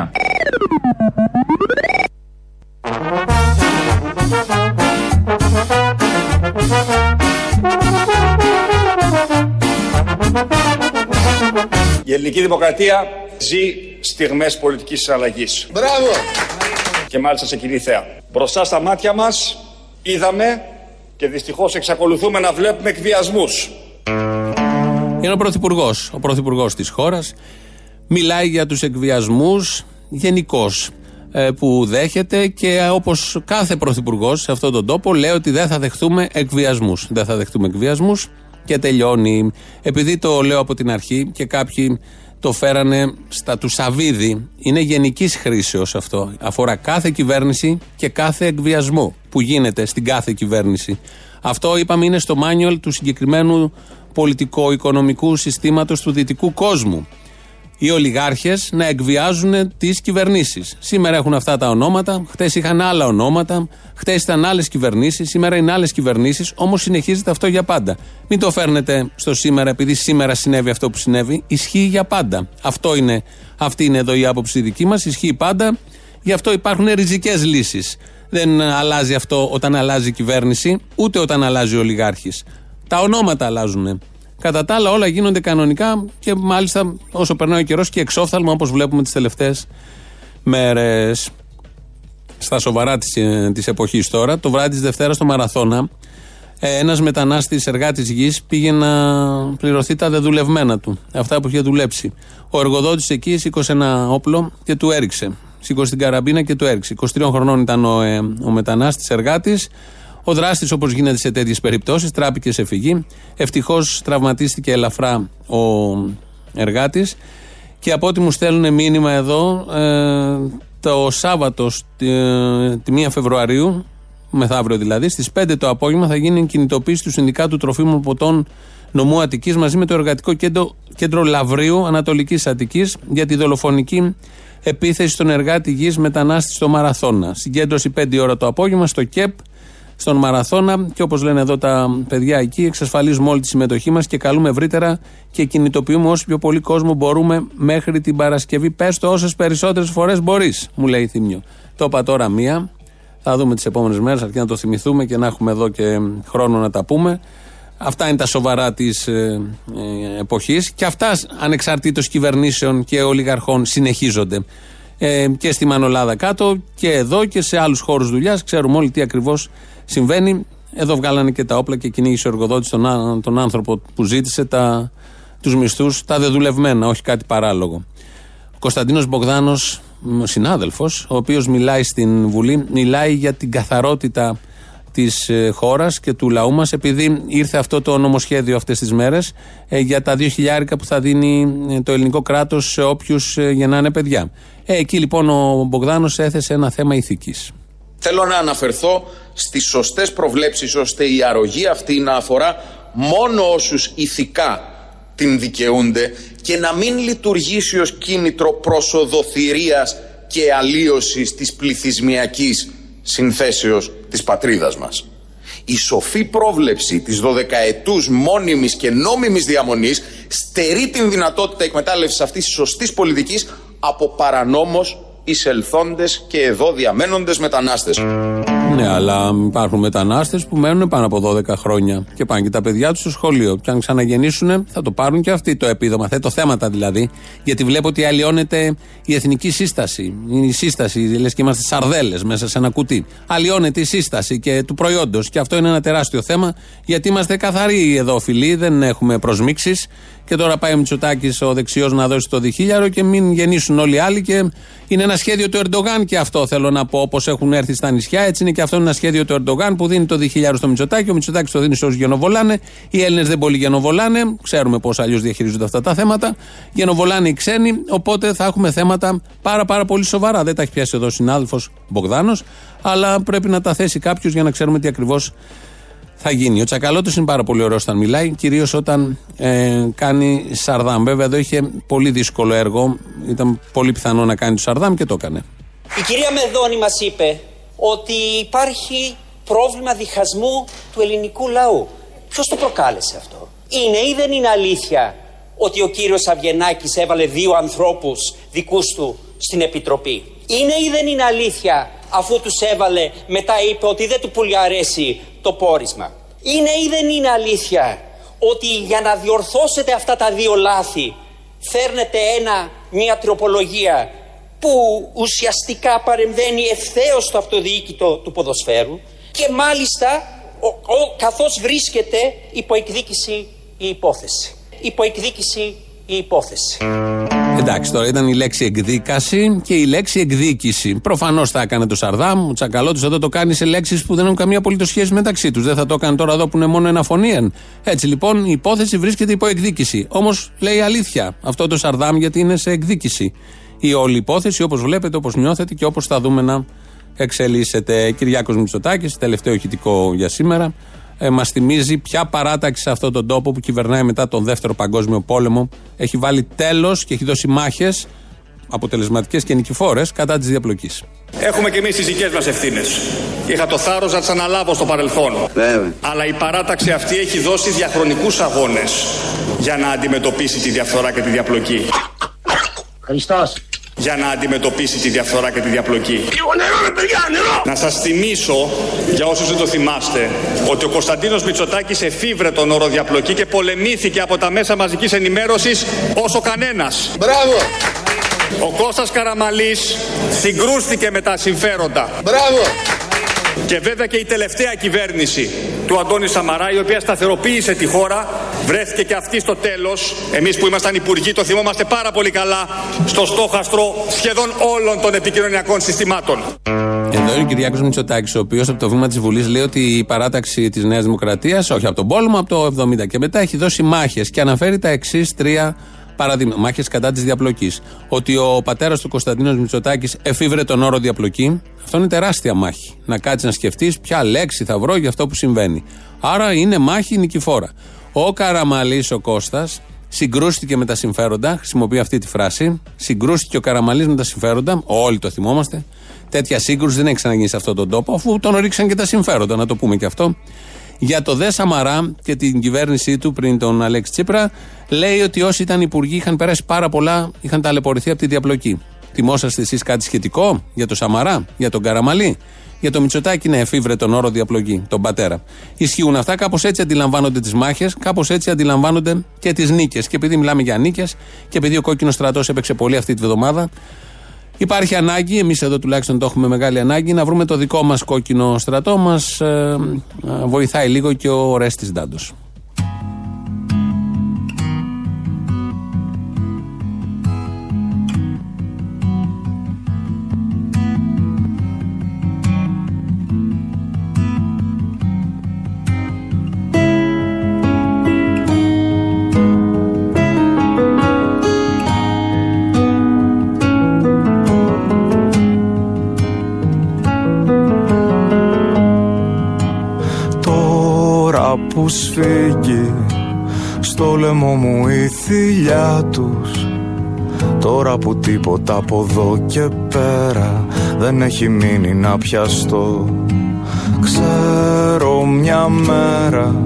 Η ελληνική δημοκρατία ζει στιγμές πολιτικής αλλαγής. Μπράβο! Και μάλιστα σε κοινή θέα. Μπροστά στα μάτια μας είδαμε και δυστυχώς εξακολουθούμε να βλέπουμε εκβιασμούς. Είναι ο πρωθυπουργός. Ο πρωθυπουργός της χώρας. Μιλάει για τους εκβιασμούς γενικώς που δέχεται και όπως κάθε πρωθυπουργός σε αυτόν τον τόπο λέει ότι δεν θα δεχτούμε εκβιασμούς. Δεν θα δεχτούμε εκβιασμούς και τελειώνει. Επειδή το λέω από την αρχή και κάποιοι το φέρανε στα του Σαββίδη, είναι γενικής χρήσεως αυτό. Αφορά κάθε κυβέρνηση και κάθε εκβιασμό που γίνεται στην κάθε κυβέρνηση. Αυτό είπαμε είναι στο μάνιουαλ του συγκεκριμένου πολιτικο-οικονομικού συστήματος του δυτικού κόσμου. Οι ολιγάρχες να εκβιάζουν τις κυβερνήσεις. Σήμερα έχουν αυτά τα ονόματα, χτες είχαν άλλα ονόματα, χτες ήταν άλλες κυβερνήσεις, σήμερα είναι άλλες κυβερνήσεις, όμως συνεχίζεται αυτό για πάντα. Μην το φέρνετε στο σήμερα επειδή σήμερα συνέβη αυτό που συνέβη. Ισχύει για πάντα. Αυτό είναι, αυτή είναι εδώ η άποψη δική μας. Ισχύει πάντα. Γι' αυτό υπάρχουν ριζικές λύσεις. Δεν αλλάζει αυτό όταν αλλάζει η κυβέρνηση, ούτε όταν αλλάζει ο ολιγάρχης. Τα ονόματα αλλάζουν. Κατά τα άλλα, όλα γίνονται κανονικά και μάλιστα όσο περνάει ο καιρός και εξόφθαλμα όπως βλέπουμε τις τελευταίες μέρες. Στα σοβαρά της της εποχής τώρα, το βράδυ της Δευτέρας στο Μαραθώνα, ένας μετανάστης εργάτης γης πήγε να πληρωθεί τα δεδουλευμένα του, αυτά που είχε δουλέψει. Ο εργοδότης εκεί σήκωσε ένα όπλο και του έριξε. Σήκωσε την καραμπίνα και του έριξε. 23 χρονών ήταν ο, ε, ο μετανάστης εργάτης. Ο δράστης, όπως γίνεται σε τέτοιες περιπτώσεις, τράπηκε σε φυγή. Ευτυχώς τραυματίστηκε ελαφρά ο εργάτης. Και από ό,τι μου στέλνουν μήνυμα εδώ, ε, το Σάββατο, τη, τη 1 Φεβρουαρίου, μεθαύριο δηλαδή, στις 5 το απόγευμα θα γίνει κινητοποίηση του Συνδικάτου Τροφίμων Ποτών Νομού Αττικής μαζί με το Εργατικό Κέντρο, κέντρο Λαβρίου Ανατολικής Αττικής για τη δολοφονική επίθεση στον εργάτη γης μετανάστη στο Μαραθώνα. Συγκέντρωση 5 ώρα το απόγευμα στο ΚΕΠ στον Μαραθώνα και όπως λένε εδώ τα παιδιά εκεί, εξασφαλίζουμε όλη τη συμμετοχή μας και καλούμε ευρύτερα και κινητοποιούμε όσο πιο πολύ κόσμο μπορούμε μέχρι την Παρασκευή. Πες το όσες περισσότερες φορές μπορείς, μου λέει η Θήμιο. Το είπα τώρα μία. Θα δούμε τις επόμενες μέρες, αρκεί να το θυμηθούμε και να έχουμε εδώ και χρόνο να τα πούμε. Αυτά είναι τα σοβαρά της ε, ε, εποχής και αυτά ανεξαρτήτως κυβερνήσεων και ολιγαρχών συνεχίζονται. Ε, και στη Μανολάδα κάτω και εδώ και σε άλλους χώρους δουλειάς. Ξέρουμε όλοι τι ακριβώς συμβαίνει. Εδώ βγάλανε και τα όπλα και κυνήγησε ο εργοδότης τον, ά- τον άνθρωπο που ζήτησε τα, τους μισθούς, τα δεδουλευμένα, όχι κάτι παράλογο. Ο Κωνσταντίνος Μπογδάνος, ο συνάδελφος, ο οποίος μιλάει στην Βουλή, μιλάει για την καθαρότητα της ε, χώρας και του λαού μας επειδή ήρθε αυτό το νομοσχέδιο αυτές τις μέρες ε, για τα δύο χιλιάρικα που θα δίνει ε, το ελληνικό κράτος σε όποιους ε, γεννάνε παιδιά. Ε, εκεί λοιπόν ο Μπογδάνος έθεσε ένα θέμα ηθικής. Θέλω να αναφερθώ στις σωστές προβλέψεις ώστε η αρρωγή αυτή να αφορά μόνο όσους ηθικά την δικαιούνται και να μην λειτουργήσει ως κίνητρο προσοδοθυρίας και αλλίωσης της πληθυσμιακής συνθέσεως της πατρίδας μας. Η σοφή πρόβλεψη της 12ετούς μόνιμης και νόμιμης διαμονής στερεί την δυνατότητα εκμετάλλευσης αυτής της σωστής πολιτικής από παρανόμως εισελθόντες και εδώ διαμένοντες μετανάστες. Ναι, αλλά υπάρχουν μετανάστες που μένουν πάνω από 12 χρόνια και πάνε και τα παιδιά τους στο σχολείο. Και αν ξαναγεννήσουν, θα το πάρουν και αυτοί το επίδομα. Θέτω θέματα δηλαδή. Γιατί βλέπω ότι αλλοιώνεται η εθνική σύσταση. Η σύσταση, λες και είμαστε σαρδέλες μέσα σε ένα κουτί. Αλλοιώνεται η σύσταση και του προϊόντος. Και αυτό είναι ένα τεράστιο θέμα, γιατί είμαστε καθαροί εδώ, φίλοι. Δεν έχουμε προσμίξεις. Και τώρα πάει ο Μητσοτάκης ο δεξιός να δώσει το διχίλιαρο και μην γεννήσουν όλοι οι άλλοι. Και είναι ένα σχέδιο του Ερντογάν και αυτό θέλω να πω. Όπως έχουν έρθει στα νησιά, έτσι είναι και αυτό ένα σχέδιο του Ερντογάν που δίνει το διχίλιαρο στο Μητσοτάκη. Ο Μητσοτάκης το δίνει σε όσους γενοβολάνε. Οι Έλληνες δεν πολύ γενοβολάνε. Ξέρουμε πώς αλλιώς διαχειρίζονται αυτά τα θέματα. Γενοβολάνε οι ξένοι. Οπότε θα έχουμε θέματα πάρα πάρα πολύ σοβαρά. Δεν τα έχει πιάσει εδώ ο συνάδελφος Μπογδάνος. Αλλά πρέπει να τα θέσει κάποιος για να ξέρουμε τι ακριβώς θα γίνει. Ο Τσακαλώτος είναι πάρα πολύ ωραίος όταν μιλάει, κυρίως όταν ε, κάνει Σαρδάμ. Βέβαια, εδώ είχε πολύ δύσκολο έργο. Ήταν πολύ πιθανό να κάνει το Σαρδάμ και το έκανε. Η κυρία Μεδόνη μας είπε ότι υπάρχει πρόβλημα διχασμού του ελληνικού λαού. Ποιος το προκάλεσε αυτό; Είναι ή δεν είναι αλήθεια ότι ο κύριος Αβγενάκης έβαλε δύο ανθρώπους δικούς του στην Επιτροπή; Είναι ή δεν είναι αλήθεια αφού τους έβαλε μετά είπε ότι δεν του πολύ αρέσει το πόρισμα. Είναι ή δεν είναι αλήθεια ότι για να διορθώσετε αυτά τα δύο λάθη φέρνετε ένα, μια τροπολογία που ουσιαστικά παρεμβαίνει ευθέως στο αυτοδιοίκητο του ποδοσφαίρου και μάλιστα ο, ο, καθώς βρίσκεται υπό εκδίκηση η υπόθεση. Υπό εκδίκηση η υπόθεση. Εντάξει, τώρα ήταν η λέξη εκδίκαση και η λέξη εκδίκηση. Προφανώς θα έκανε το Σαρδάμ, ο Τσακαλώτο εδώ το κάνει σε λέξεις που δεν έχουν καμία απολύτως σχέση μεταξύ τους. Δεν θα το έκανε τώρα εδώ που είναι μόνο ένα φωνήεν. Έτσι λοιπόν η υπόθεση βρίσκεται υπό εκδίκηση. Όμως λέει αλήθεια αυτό το Σαρδάμ γιατί είναι σε εκδίκηση. Η όλη υπόθεση όπως βλέπετε, όπως νιώθετε και όπως θα δούμε να εξελίσσεται. Κυριάκος Μητσοτάκης, τελευταίο ηχητικό για σήμερα ε, μας θυμίζει ποια παράταξη σε αυτόν τον τόπο που κυβερνάει μετά τον Δεύτερο Παγκόσμιο Πόλεμο έχει βάλει τέλος και έχει δώσει μάχες αποτελεσματικές και νικηφόρες κατά της διαπλοκής. Έχουμε και εμείς τις δικές μας ευθύνες. Είχα το θάρρος να τις αναλάβω στο παρελθόν. Βέβαια. Αλλά η παράταξη αυτή έχει δώσει διαχρονικούς αγώνες για να αντιμετωπίσει τη διαφθορά και τη διαπλοκή. Χριστός. Για να αντιμετωπίσει τη διαφθορά και τη διαπλοκή. Λίγο νερό, ρε παιδιά, νερό! Να σας θυμίσω, για όσους δεν το θυμάστε, ότι ο Κωνσταντίνος Μητσοτάκης εφήβρε τον όρο διαπλοκή και πολεμήθηκε από τα μέσα μαζικής ενημέρωσης όσο κανένας. Μπράβο! Ο Κώστας Καραμαλής συγκρούστηκε με τα συμφέροντα. Μπράβο! Και βέβαια και η τελευταία κυβέρνηση του Αντώνη Σαμαρά, η οποία σταθεροποίησε τη χώρα, βρέθηκε και αυτή στο τέλος, εμείς που ήμασταν υπουργοί το θυμόμαστε πάρα πολύ καλά, στο στόχαστρο σχεδόν όλων των επικοινωνιακών συστημάτων. Εδώ είναι ο Κυριάκος Μητσοτάκης, ο οποίος από το βήμα της Βουλής λέει ότι η παράταξη της Νέας Δημοκρατίας, όχι από τον πόλεμο, από το 70 και μετά, έχει δώσει μάχες και αναφέρει τα εξής τρία παραδείγματα. Μάχες κατά της διαπλοκής. Ότι ο πατέρας του Κωνσταντίνος Μητσοτάκης εφήβρε τον όρο διαπλοκή. Αυτό είναι τεράστια μάχη. Να κάτσεις να σκεφτείς ποια λέξη θα βρω για αυτό που συμβαίνει. Άρα είναι μάχη νικηφόρα. Ο Καραμαλής ο Κώστας συγκρούστηκε με τα συμφέροντα. Χρησιμοποιεί αυτή τη φράση. Συγκρούστηκε ο Καραμαλής με τα συμφέροντα. Όλοι το θυμόμαστε. Τέτοια σύγκρουση δεν έχει ξαναγίνει σε αυτόν τον τόπο, αφού τον ρίξαν και τα συμφέροντα, να το πούμε και αυτό. Για το Δε Σαμαρά και την κυβέρνησή του πριν τον Αλέξη Τσίπρα, λέει ότι όσοι ήταν υπουργοί είχαν περάσει πάρα πολλά, είχαν ταλαιπωρηθεί από τη διαπλοκή. Θυμόσαστε εσείς κάτι σχετικό για το Σαμαρά, για τον Καραμαλή, για το Μητσοτάκι, ναι, εφήβρε τον όρο διαπλοκή, τον πατέρα. Ισχύουν αυτά, κάπως έτσι αντιλαμβάνονται τις μάχες, κάπως έτσι αντιλαμβάνονται και τις νίκες. Και επειδή μιλάμε για νίκες και επειδή ο κόκκινος στρατός έπαιξε πολύ αυτή τη βδομάδα, Υπάρχει ανάγκη, εμείς εδώ τουλάχιστον το έχουμε μεγάλη ανάγκη, να βρούμε το δικό μας κόκκινο στρατό. Μας ε, ε, βοηθάει λίγο και ο Ρέστης Ντάντος. Λαιμό μου η θηλιά τους. Τώρα που τίποτα από εδώ και πέρα δεν έχει μείνει να πιαστώ. Ξέρω μια μέρα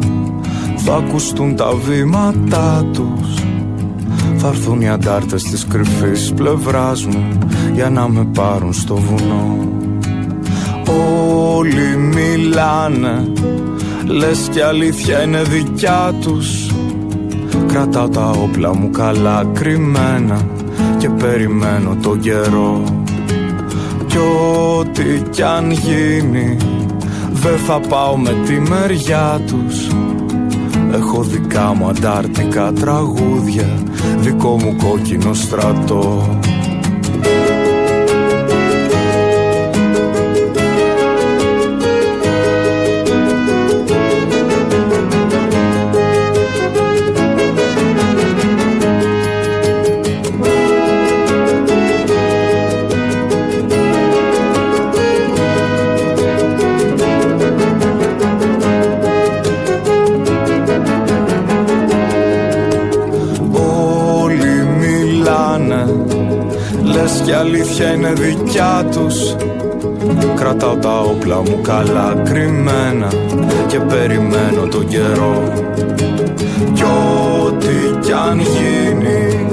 θα ακουστούν τα βήματά τους. Θα έρθουν οι αντάρτες της κρυφής πλευράς μου για να με πάρουν στο βουνό. Όλοι μιλάνε Λες κι αλήθεια είναι δικιά τους Κρατάω τα όπλα μου καλά κρυμμένα Και περιμένω τον καιρό. Κι ό,τι κι αν γίνει Δεν θα πάω με τη μεριά τους. Έχω δικά μου αντάρτικα τραγούδια Δικό μου κόκκινο στρατό αλήθεια είναι δικιά τους. Κρατάω τα όπλα μου καλά κρυμμένα Και περιμένω τον καιρό. Κι ό,τι κι αν γίνει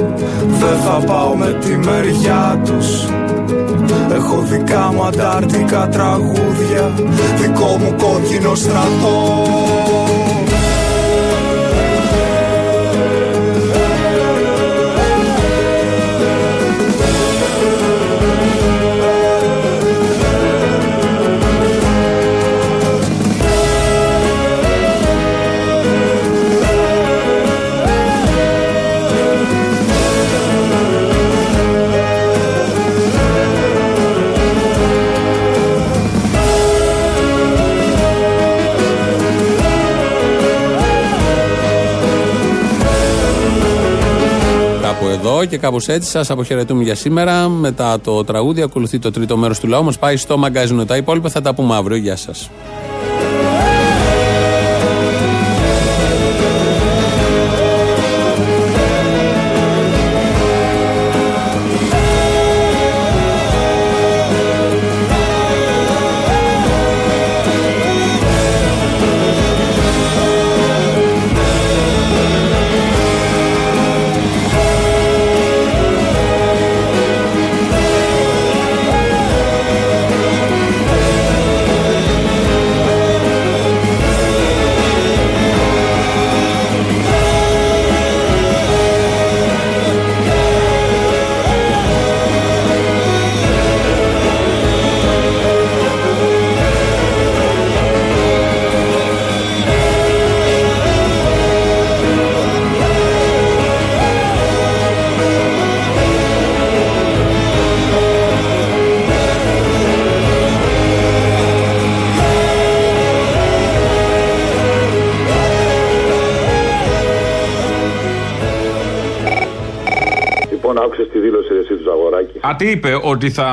Δεν θα πάω με τη μεριά τους. Έχω δικά μου αντάρτικα τραγούδια Δικό μου κόκκινο στρατό Κάπου εδώ και κάπως έτσι σας αποχαιρετούμε για σήμερα. Μετά το τραγούδι ακολουθεί το τρίτο μέρος του λαού μας. Πάει στο μαγκάζινο. Τα υπόλοιπα θα τα πούμε αύριο. Γεια σας. Ζαγοράκη. Α, τι είπε, ότι θα.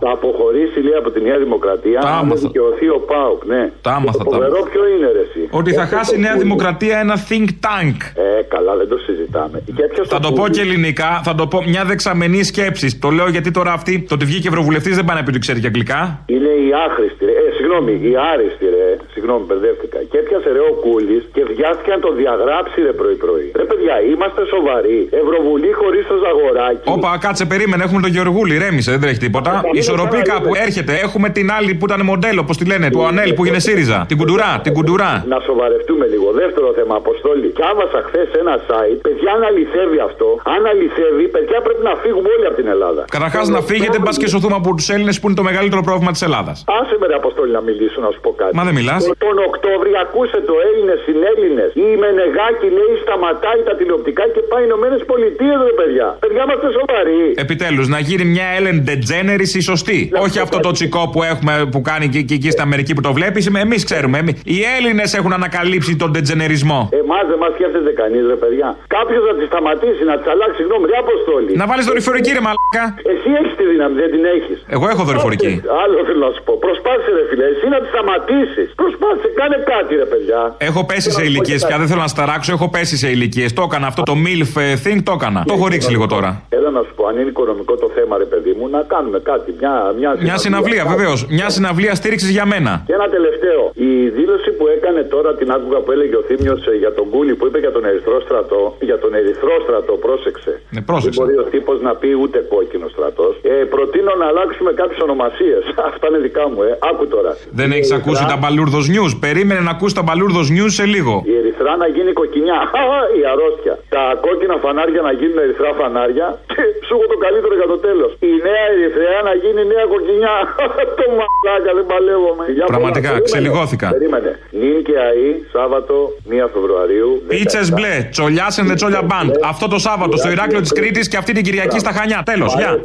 Θα αποχωρήσει λέει από τη Νέα Δημοκρατία. Τα αν άμαθα. δικαιωθεί ο Πάουκ, ναι. Τα άμαθα, Το τα φοβερό άμαθα. ποιο είναι, ρε, εσύ; Ότι θα Έπιασε χάσει η το Νέα πουλί. Δημοκρατία ένα think tank. Ε, καλά, δεν το συζητάμε. Και έπιασε Θα το πω πουλί. και ελληνικά, θα το πω μια δεξαμενή σκέψη. Το λέω γιατί τώρα αυτή, το ότι βγήκε ευρωβουλευτής δεν πάνε να πει ότι ξέρει και αγγλικά. Είναι η άχρηστη, ρε. Ε, συγγνώμη, η άριστη, ρε. Συγγνώμη, μπερδεύτηκα. Και έπιασε ρε ο Κούλη και βιάστηκε να το διαγράψει, ρε πρωί-πρωί. Ρε, παιδιά, είμαστε σοβαροί. Ευρωβουλή χωρίς το Ζαγοράκη. Όπα, κάτσε, περίμενε. Έχουμε τον Γεωργούλη, ρέμισε, δεν τρέχει τίποτα. Ισορροπή κάπου έρχεται. Έχουμε την άλλη που ήταν μοντέλο, πώς τη λένε, του Ανέλ που είναι ΣΥΡΙΖΑ. Την κουντουρά, την κουντουρά. Να σοβαρευτούμε λίγο. Δεύτερο θέμα, Αποστόλη. Κάβασα χθες ένα site. Παιδιά, αν αληθεύει αυτό, αν αληθεύει, παιδιά πρέπει να φύγουμε όλοι από την Ελλάδα. Καταρχάς να φύγετε, μπα και σωθούμε από τους Έλληνες που είναι το μεγαλύτερο πρόβλημα της Ελλάδας. Άσε με ρε Αποστόλη να μιλήσω, να σου πω κάτι. Μα δεν μιλάς. Τον Οκτώβρη, ακούσε το Έλληνες συνέλληνε. Η Μενεγάκη λέει σταματάει τα τηλεοπτικά και πάει Ηνωμένες Πολιτείες, ρε παιδιά. Παιδιά, είμαστε σοβαροί. Επιτέλους, να γίνει μια Ellen DeGeneres η σωστή. Όχι αυτό το τσικό που έχουμε που κάνει και, και εκεί στην Αμερική που το βλέπεις. Εμείς ξέρουμε. Εμείς. Οι Έλληνες έχουν ανακαλύψει τον ντετζενερισμό. Εμάς δεν μας σκέφτεται κανείς, ρε παιδιά. Κάποιος να τη σταματήσει, να της αλλάξει γνώμη, ρε Αποστόλη. Να βάλεις δορυφορική ρε μαλάκα. Εσύ έχεις τη δύναμη, δεν την έχεις. Εγώ έχω δορυφορική. Άλλο θέλω να σου πω. Προσπάθησε, ρε φίλε, εσύ να τη σταματήσεις. Προσπάθησε, κάνε κάτι, ρε παιδιά. Έχω πέσει σε ηλικίες πια, δεν θέλω να σταράξω. Έχω πέσει σε ηλικίες. Το έκανα αυτό το MILF ε, thing, το έκανα. Το έχω ρίξει λίγο τώρα. Έλα να σου πω, αν είναι οικονομικό το θέμα, ρε παιδί μου, να κάνουμε κάτι. Μια, μια, Μια συναυλία, βεβαίως. Μια συναυλία στήριξης για μένα. Και ένα τελευταίο. Η δήλωση που έκανε τώρα την άκουγα που έλεγε ο Θήμιος για τον Κούλι που είπε για τον Ερυθρό στρατό. Για τον Ερυθρό στρατό, πρόσεξε. Ναι, πρόσεξε. Δεν μπορεί ο τύπος να πει ούτε κόκκινο στρατός. Ε, προτείνω να αλλάξουμε κάποιες ονομασίες. Αυτά είναι δικά μου, ε. Άκου τώρα. Δεν Η έχεις Ερυθρά- ακούσει τα Μπαλούρδος News; Περίμενε να ακούσει τα Μπαλούρδος News σε λίγο. Η Ερυθρά να γίνει κοκκινιά. Χαχα, η αρρώστια. Τα κόκκινα φανάρια να γίνουν ερυθρά φανάρια. Και σου έχω το καλύτερο για το τέλος. Η νέα Ερυθρέα να γίνει νέα κοκκινιά. το μαλάκα, δεν παλεύομαι. Για Πραγματικά, πολλά. Περίμενε. ξελιγώθηκα. Περίμενε. Νιν και ΑΗ, Σάββατο 1 Φεβρουαρίου. Πίτσες μπλε, τσολιά and the Τσόλια Band. Αυτό το Σάββατο στο Ηράκλειο της Κρήτης και αυτή την Κυριακή στα Χανιά. Τέλος, γεια.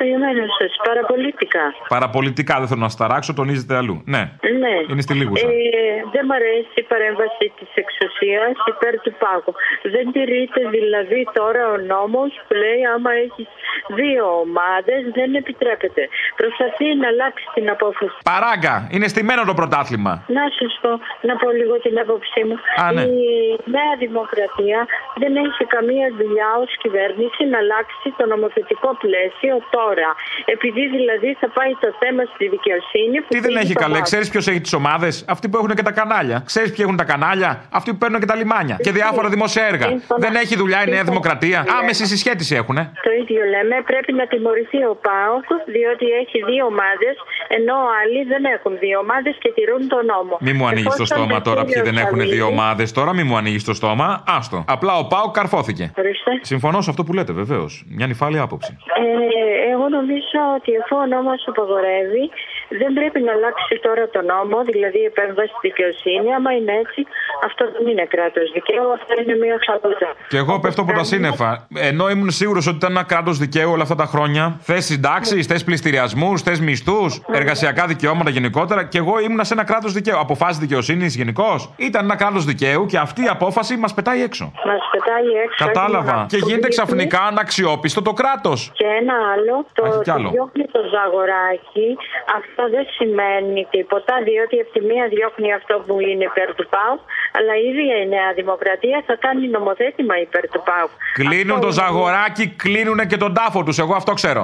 Καλημέρα σας. Παραπολιτικά. Παραπολιτικά, δεν θέλω να σταράξω, τονίζεται αλλού. Ναι. Ναι. Είναι στη Λίγουσα. Ε, δεν μ' αρέσει η παρέμβαση της εξουσίας υπέρ του πάγου. Δεν τηρείται δηλαδή τώρα ο νόμος που λέει άμα έχεις δύο ομάδες δεν επιτρέπεται. Προσπαθεί να αλλάξει την απόφαση. Παράγκα, είναι στημένο το πρωτάθλημα. Να σας πω, να πω λίγο την άποψή μου. Α, ναι. Η Νέα Δημοκρατία δεν έχει καμία δουλειά ως κυβέρνηση να αλλάξει το νομοθετικό πλαίσιο τώρα. Επειδή δηλαδή θα πάει το θέμα στη δικαιοσύνη. Που Τι δεν πήγε έχει το καλέ, βάθος. ξέρεις ποιος έχει τις ομάδες, αυτοί που έχουν και τα κανάλια. Ξέρεις ποιοι έχουν τα κανάλια, αυτοί που παίρνουν και τα λιμάνια. Και διάφορα δημόσια έργα. Σύμφωνα. Δεν έχει δουλειά η Νέα Σύμφωνα. Δημοκρατία. Ναι. Άμεση συσχέτιση έχουν. Το ίδιο λέμε. Πρέπει να τιμωρηθεί ο ΠΑΟΚ διότι έχει δύο ομάδες ενώ άλλοι δεν έχουν δύο ομάδες και τηρούν τον νόμο. Μη μου ανοίγεις το Εφόσον στόμα ο τώρα ποιοι κύριος δεν έχουν δύο Σαββίδης- ομάδες. Τώρα μη μου ανοίγεις το στόμα. Άστο. Απλά ο Πάο καρφώθηκε. Ορίστε. Συμφωνώ σε αυτό που λέτε, βεβαίως. Μια νυφάλια άποψη. Ε, εγώ νομίζω ότι αφού ο νόμος απαγορεύει, δεν πρέπει να αλλάξει τώρα το νόμο, δηλαδή η επέμβαση στη δικαιοσύνη. Άμα είναι έτσι, αυτό δεν είναι κράτος δικαίου, αυτό είναι μια χαλούζα. Και εγώ πέφτω από τα σύννεφα. Ενώ ήμουν σίγουρος ότι ήταν ένα κράτος δικαίου όλα αυτά τα χρόνια, θες συντάξεις, θες πληστηριασμούς, θες μισθούς, εργασιακά δικαιώματα γενικότερα, και εγώ ήμουν σε ένα κράτος δικαίου. Αποφάσεις δικαιοσύνης γενικώς. Ήταν ένα κράτος δικαίου και αυτή η απόφαση μας πετάει έξω. Μας πετάει έξω. Κατάλαβα. έχουμε Και γίνεται απολύτως. ξαφνικά αναξιόπιστο το κράτος. Και ένα άλλο, το Έχει κι ότι άλλο. διώχνει το ζαγοράκι, αυτό δεν σημαίνει τίποτα, διότι από τη μία διώχνει αυτό που είναι υπέρ του ΠΑΟΚ, αλλά η ίδια η Νέα Δημοκρατία θα κάνει νομοθέτημα υπέρ του ΠΑΟΚ. Κλείνουν Αυτό το είναι. ζαγοράκι, κλείνουν και τον τάφο τους. Εγώ αυτό ξέρω.